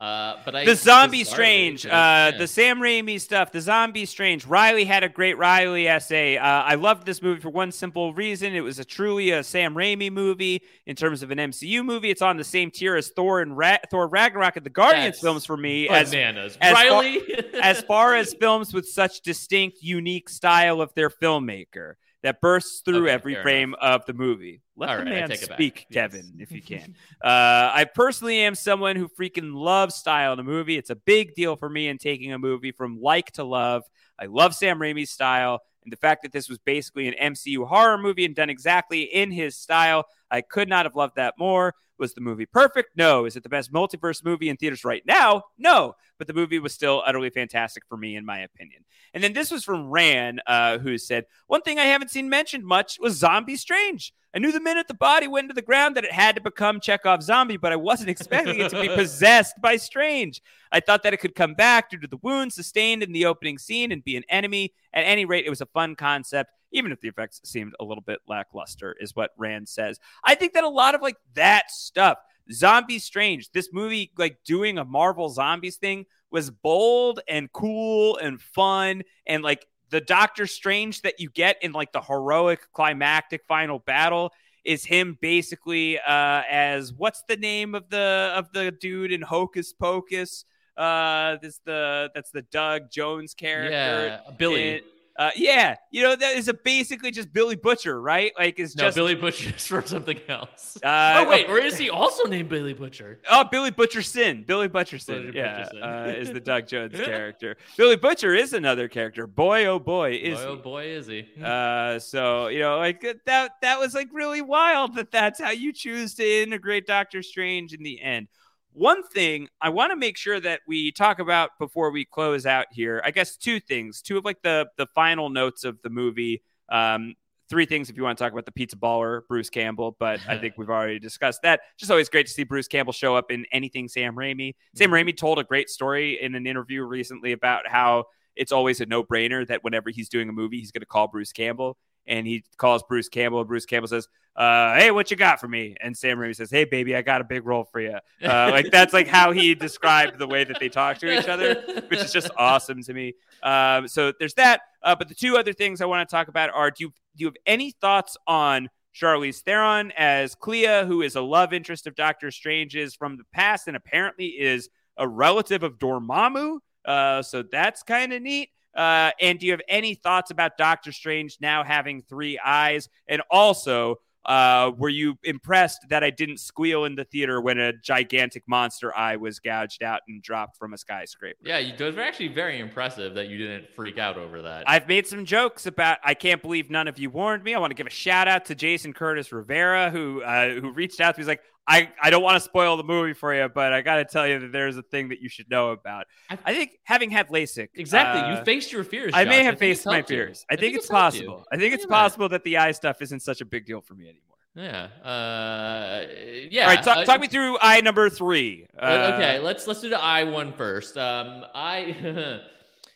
Uh, but I the zombie strange uh yeah. the sam raimi stuff the zombie strange riley had a great riley essay uh, i loved this movie for one simple reason it was a truly a sam raimi movie in terms of an mcu movie it's on the same tier as thor and Ra- thor ragnarok and the guardians That's films for me as bananas. as far- Riley? as far as films with such distinct unique style of their filmmaker that bursts through Okay, every frame of the movie. Let All the right, man take it back. speak, Kevin, if you can. uh, I personally am someone who freaking loves style in a movie. It's a big deal for me in taking a movie from like to love. I love Sam Raimi's style. And the fact that this was basically an MCU horror movie and done exactly in his style, I could not have loved that more. Was the movie perfect? No. Is it the best multiverse movie in theaters right now? No. But the movie was still utterly fantastic for me, in my opinion. And then this was from Ran, uh, who said, One thing I haven't seen mentioned much was Zombie Strange. I knew the minute the body went to the ground that it had to become Chekhov's zombie, but I wasn't expecting it to be possessed by Strange. I thought that it could come back due to the wounds sustained in the opening scene and be an enemy. At any rate, it was a fun concept, even if the effects seemed a little bit lackluster, is what Rand says. I think that a lot of like that stuff, Zombie Strange, this movie, like doing a Marvel Zombies thing, was bold and cool and fun and like the Doctor Strange that you get in like the heroic climactic final battle is him basically uh as what's the name of the of the dude in Hocus Pocus? Uh this the that's the Doug Jones character. Yeah, Billy. In- uh, yeah, you know that is a basically just Billy Butcher, right? Like it's No, just Billy Butcher is from something else. Uh, oh wait, or is he also named Billy Butcher? Oh, Billy Butcherson. Billy Butcherson. Billy yeah, Butcherson. Uh, is the Doug Jones character. Billy Butcher is another character. Boy, oh boy, is boy, oh he. boy, is he? Uh, so you know, like that. That was like really wild. That that's how you choose to integrate Doctor Strange in the end. One thing I want to make sure that we talk about before we close out here, I guess two things, two of like the the final notes of the movie. Um, three things if you want to talk about the pizza baller, Bruce Campbell, but I think we've already discussed that. Just always great to see Bruce Campbell show up in anything Sam Raimi. Sam Raimi told a great story in an interview recently about how it's always a no brainer that whenever he's doing a movie, he's going to call Bruce Campbell. And he calls Bruce Campbell, Bruce Campbell says, uh, "Hey, what you got for me?" And Sam Raimi says, "Hey, baby, I got a big role for you." Uh, like that's like how he described the way that they talk to each other, which is just awesome to me. Um, so there's that. Uh, but the two other things I want to talk about are: do you do you have any thoughts on Charlize Theron as Clea, who is a love interest of Doctor Strange's from the past, and apparently is a relative of Dormammu? Uh, so that's kind of neat. Uh, and do you have any thoughts about Doctor Strange now having three eyes? And also, uh, were you impressed that I didn't squeal in the theater when a gigantic monster eye was gouged out and dropped from a skyscraper? Yeah, you, those were actually very impressive that you didn't freak out over that. I've made some jokes about. I can't believe none of you warned me. I want to give a shout out to Jason Curtis Rivera who uh, who reached out to me. He's like, I, I don't want to spoil the movie for you, but I got to tell you that there's a thing that you should know about. I, think having had LASIK, Exactly. uh, you faced your fears. I may have think it's faced my fears. I, think, it's, helped you. possible. I think it's that. possible that the eye stuff isn't such a big deal for me anymore. Yeah. Uh, yeah. All right, talk, uh, talk me through eye number three. Uh, okay, Uh, let's let's do the eye one first. Um, I,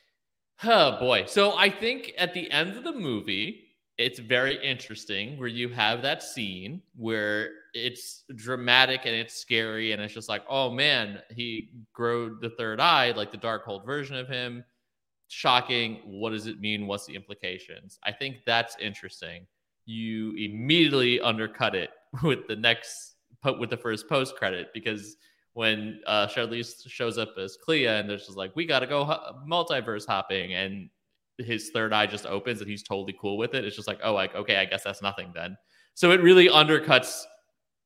oh boy. So I think at the end of the movie, it's very interesting where you have that scene where it's dramatic and it's scary and it's just like, oh man, he grew the third eye, like the Darkhold version of him. Shocking. What does it mean? What's the implications? I think that's interesting. You immediately undercut it with the next put with the first post credit because when uh, Charlize shows up as Clea and there's just like we got to go multiverse hopping and his third eye just opens and he's totally cool with it. It's just like oh like okay I guess that's nothing then. So it really undercuts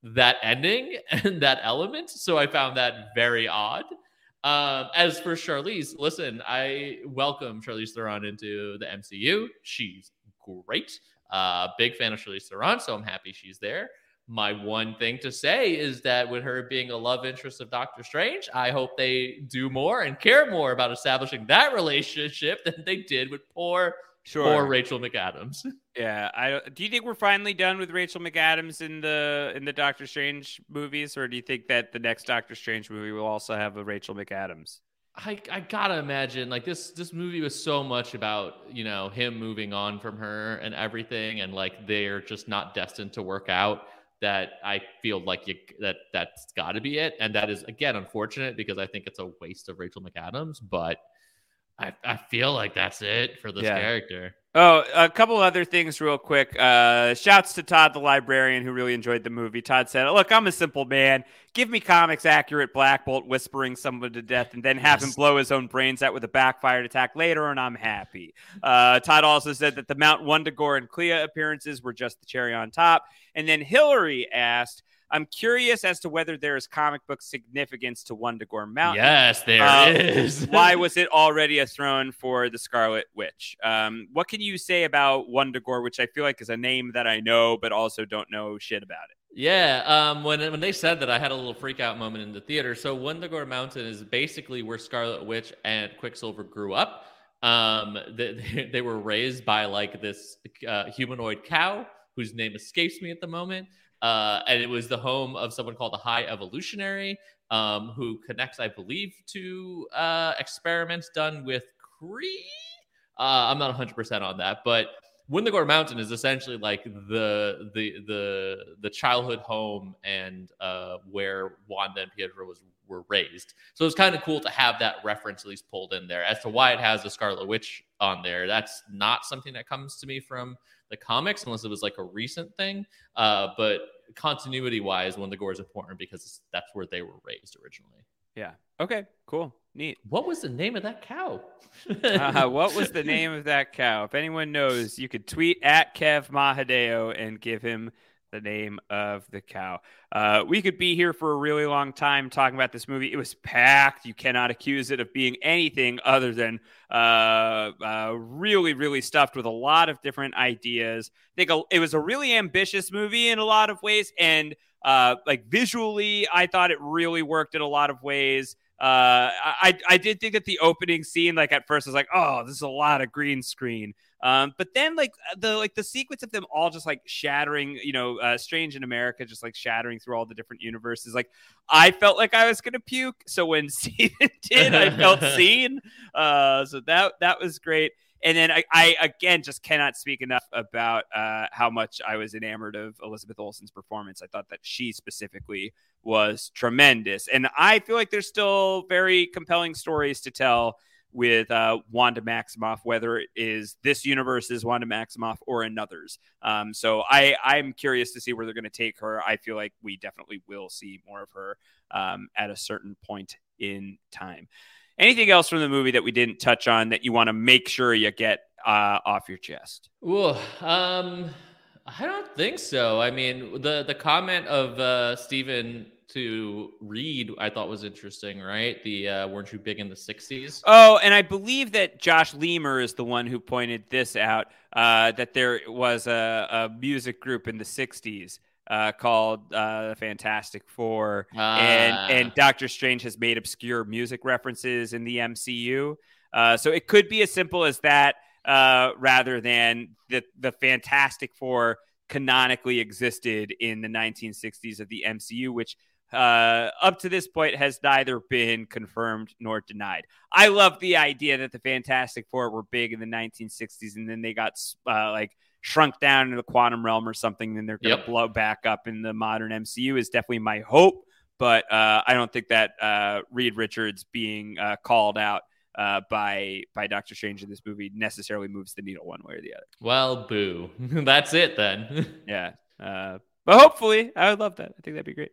that ending and that element. So I found that very odd. Um, as for Charlize, listen, I welcome Charlize Theron into the MCU. She's great. Uh, big fan of Charlize Theron, so I'm happy she's there. My one thing to say is that with her being a love interest of Doctor Strange, I hope they do more and care more about establishing that relationship than they did with poor, Sure. poor Rachel McAdams. yeah, I do you think we're finally done with Rachel McAdams in the in the Doctor Strange movies, or do you think that the next Doctor Strange movie will also have a Rachel McAdams? I, I gotta imagine like this this movie was so much about you know him moving on from her and everything and like they're just not destined to work out that I feel like you that that's got to be it and that is again unfortunate because I think it's a waste of Rachel McAdams but I, I feel like that's it for this Yeah. character. Oh, a couple other things, real quick. Uh, shouts to Todd, the librarian, who really enjoyed the movie. Todd said, "Look, I'm a simple man. give me comics accurate Black Bolt whispering someone to death and then have him blow his own brains out with a backfired attack later, and I'm happy. Uh, Todd also said that the Mount Wundagore and Clea appearances were just the cherry on top. And then Hillary asked, I'm curious as to whether there is comic book significance to Wundagore Mountain. Yes, there is. Uh, why was it already a throne for the Scarlet Witch? Um, what can you say about Wundagore, which I feel like is a name that I know, but also don't know shit about it? Yeah, um, when when they said that, I had a little freak out moment in the theater. So Wundagore Mountain is basically where Scarlet Witch and Quicksilver grew up. Um, they, they were raised by like this uh, humanoid cow whose name escapes me at the moment. Uh, and it was the home of someone called the High Evolutionary, um, who connects, I believe, to uh, experiments done with Kree. Uh, I'm not 100% on that, but Wundagore Mountain is essentially like the the the the childhood home and uh, where Wanda and Pietro was were raised. So it's kind of cool to have that reference at least pulled in there. As to why it has the Scarlet Witch on there, that's not something that comes to me from the comics unless it was like a recent thing. Uh, but continuity wise, Wundagore is important because that's where they were raised originally. Yeah. Okay. Cool. Neat. What was the name of that cow? uh, what was the name of that cow? If anyone knows, you could tweet at Kev Mahadeo and give him the name of the cow. Uh, we could be here for a really long time talking about this movie. It was packed. You cannot accuse it of being anything other than uh, uh, really, really stuffed with a lot of different ideas. I think it was a really ambitious movie in a lot of ways, and uh, like visually, I thought it really worked in a lot of ways. Uh, I I did think that the opening scene, like at first, I was like, oh, this is a lot of green screen. Um, but then like the like the sequence of them all just like shattering, you know, uh, Strange in America, just like shattering through all the different universes. Like I felt like I was gonna puke. So when Steven did, I felt seen. Uh, so that that was great. And then I, I again just cannot speak enough about uh, how much I was enamored of Elizabeth Olsen's performance. I thought that she specifically was tremendous, and I feel like there's still very compelling stories to tell with uh, Wanda Maximoff, whether it is this universe's Wanda Maximoff or another's. Um, so I I'm curious to see where they're going to take her. I feel like we definitely will see more of her um, at a certain point in time. Anything else from the movie that we didn't touch on that you want to make sure you get uh, off your chest? Ooh, um, I don't think so. I mean, the the comment of uh, Stephen to Reed, I thought was interesting. Right? The uh, weren't you big in the '60s? Oh, and I believe that Josh Leamer is the one who pointed this out. Uh, that there was a, a music group in the '60s uh, called uh, the Fantastic Four, Ah. and and Doctor Strange has made obscure music references in the MCU. Uh, so it could be as simple as that, uh, rather than the the Fantastic Four canonically existed in the 1960s of the MCU, which uh, up to this point has neither been confirmed nor denied. I love the idea that the Fantastic Four were big in the 1960s and then they got uh, like shrunk down in the quantum realm or something, and they're going to Yep. blow back up in the modern MCU is definitely my hope. But uh, I don't think that uh, Reed Richards being uh, called out uh, by by Doctor Strange in this movie necessarily moves the needle one way or the other. Well, boo. That's it then. Yeah. Uh, but hopefully, I would love that. I think that'd be great.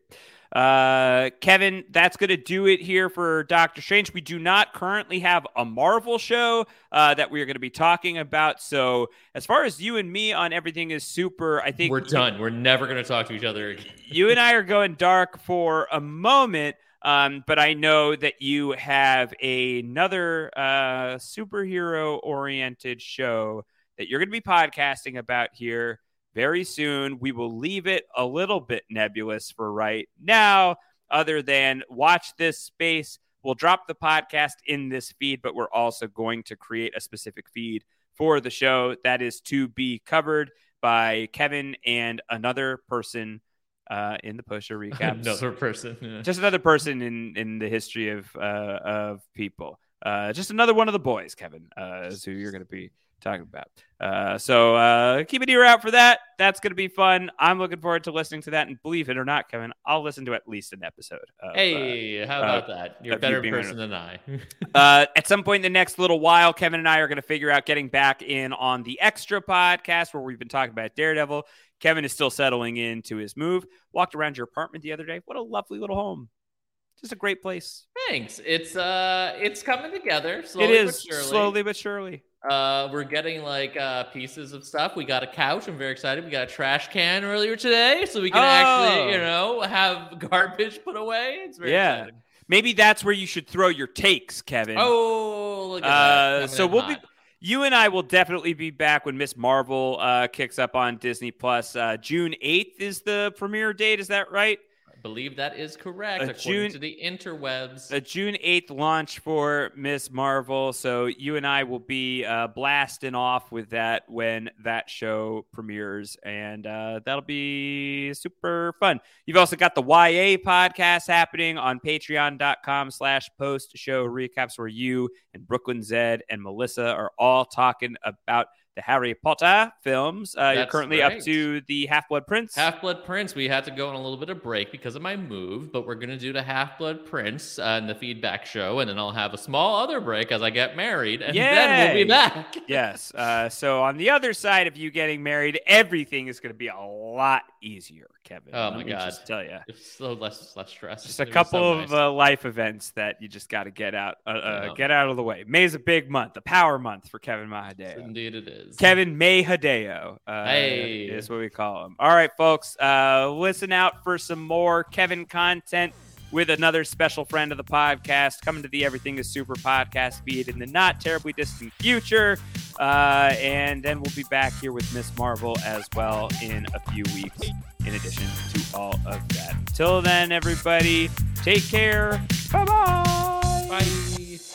Uh, Kevin, that's going to do it here for Doctor Strange. We do not currently have a Marvel show uh, that we are going to be talking about. So, as far as you and me on everything is super, I think We're done. We're never going to talk to each other again. you and I are going dark for a moment, um, but I know that you have another uh, superhero oriented show that you're going to be podcasting about here very soon. We will leave it a little bit nebulous for right now, other than watch this space. We'll drop the podcast in this feed, but we're also going to create a specific feed for the show that is to be covered by Kevin and another person uh, in the Post Show recaps. Another person. yeah. Just another person in in the history of uh, of people. Uh, just another one of the boys, Kevin, uh, is who you're going to be talking about. Uh, so uh, keep an ear out for that. That's going to be fun. I'm looking forward to listening to that. And believe it or not, Kevin, I'll listen to at least an episode. Of, Hey, uh, how about uh, that? You're a better you person than I. uh, at some point in the next little while, Kevin and I are going to figure out getting back in on the extra podcast where we've been talking about Daredevil. Kevin is still settling into his move. Walked around your apartment the other day. What a lovely little home. Just a great place. Thanks. It's uh, it's coming together. Slowly it is but slowly but surely. Uh, we're getting like uh, pieces of stuff. We got a couch. I'm very excited. We got a trash can earlier today, so we can actually, you Oh. know, have garbage put away. It's very yeah. exciting. Maybe that's where you should throw your takes, Kevin. Oh, look at that. Uh, so we'll hot. be you and I will definitely be back when Miss Marvel uh, kicks up on Disney Plus. Uh, June eighth is the premiere date. Is that right? Believe that is correct Uh, according June- to the interwebs. A June eighth launch for Miss Marvel. So you and I will be uh, blasting off with that when that show premieres, and uh, that'll be super fun. You've also got the YA podcast happening on Patreon.com/slash Post Show Recaps, where you and Brooklyn Zed and Melissa are all talking about the Harry Potter films. Uh, you're currently up to the Half Blood Prince. Half Blood Prince, we had to go on a little bit of break because of my move, but we're going to do the Half Blood Prince uh, in the feedback show, and then I'll have a small other break as I get married, and then we'll be back. yes. Uh, so on the other side of you getting married, everything is going to be a lot easier, Kevin. Oh Let my me god! Just tell you, it's so less less stress. just a couple so of nice. uh, life events that you just got to get out, uh, uh, get out of the way. May's a big month, a power month for Kevin Mahadeo. Indeed, it is. Kevin Mahadeo uh, Hey. is what we call him. All right, folks, uh, listen out for some more Kevin content with another special friend of the podcast coming to the Everything is Super podcast feed in the not terribly distant future. Uh, and then we'll be back here with Miss Marvel as well in a few weeks, in addition to all of that. Until then, everybody, take care. Bye-bye. Bye.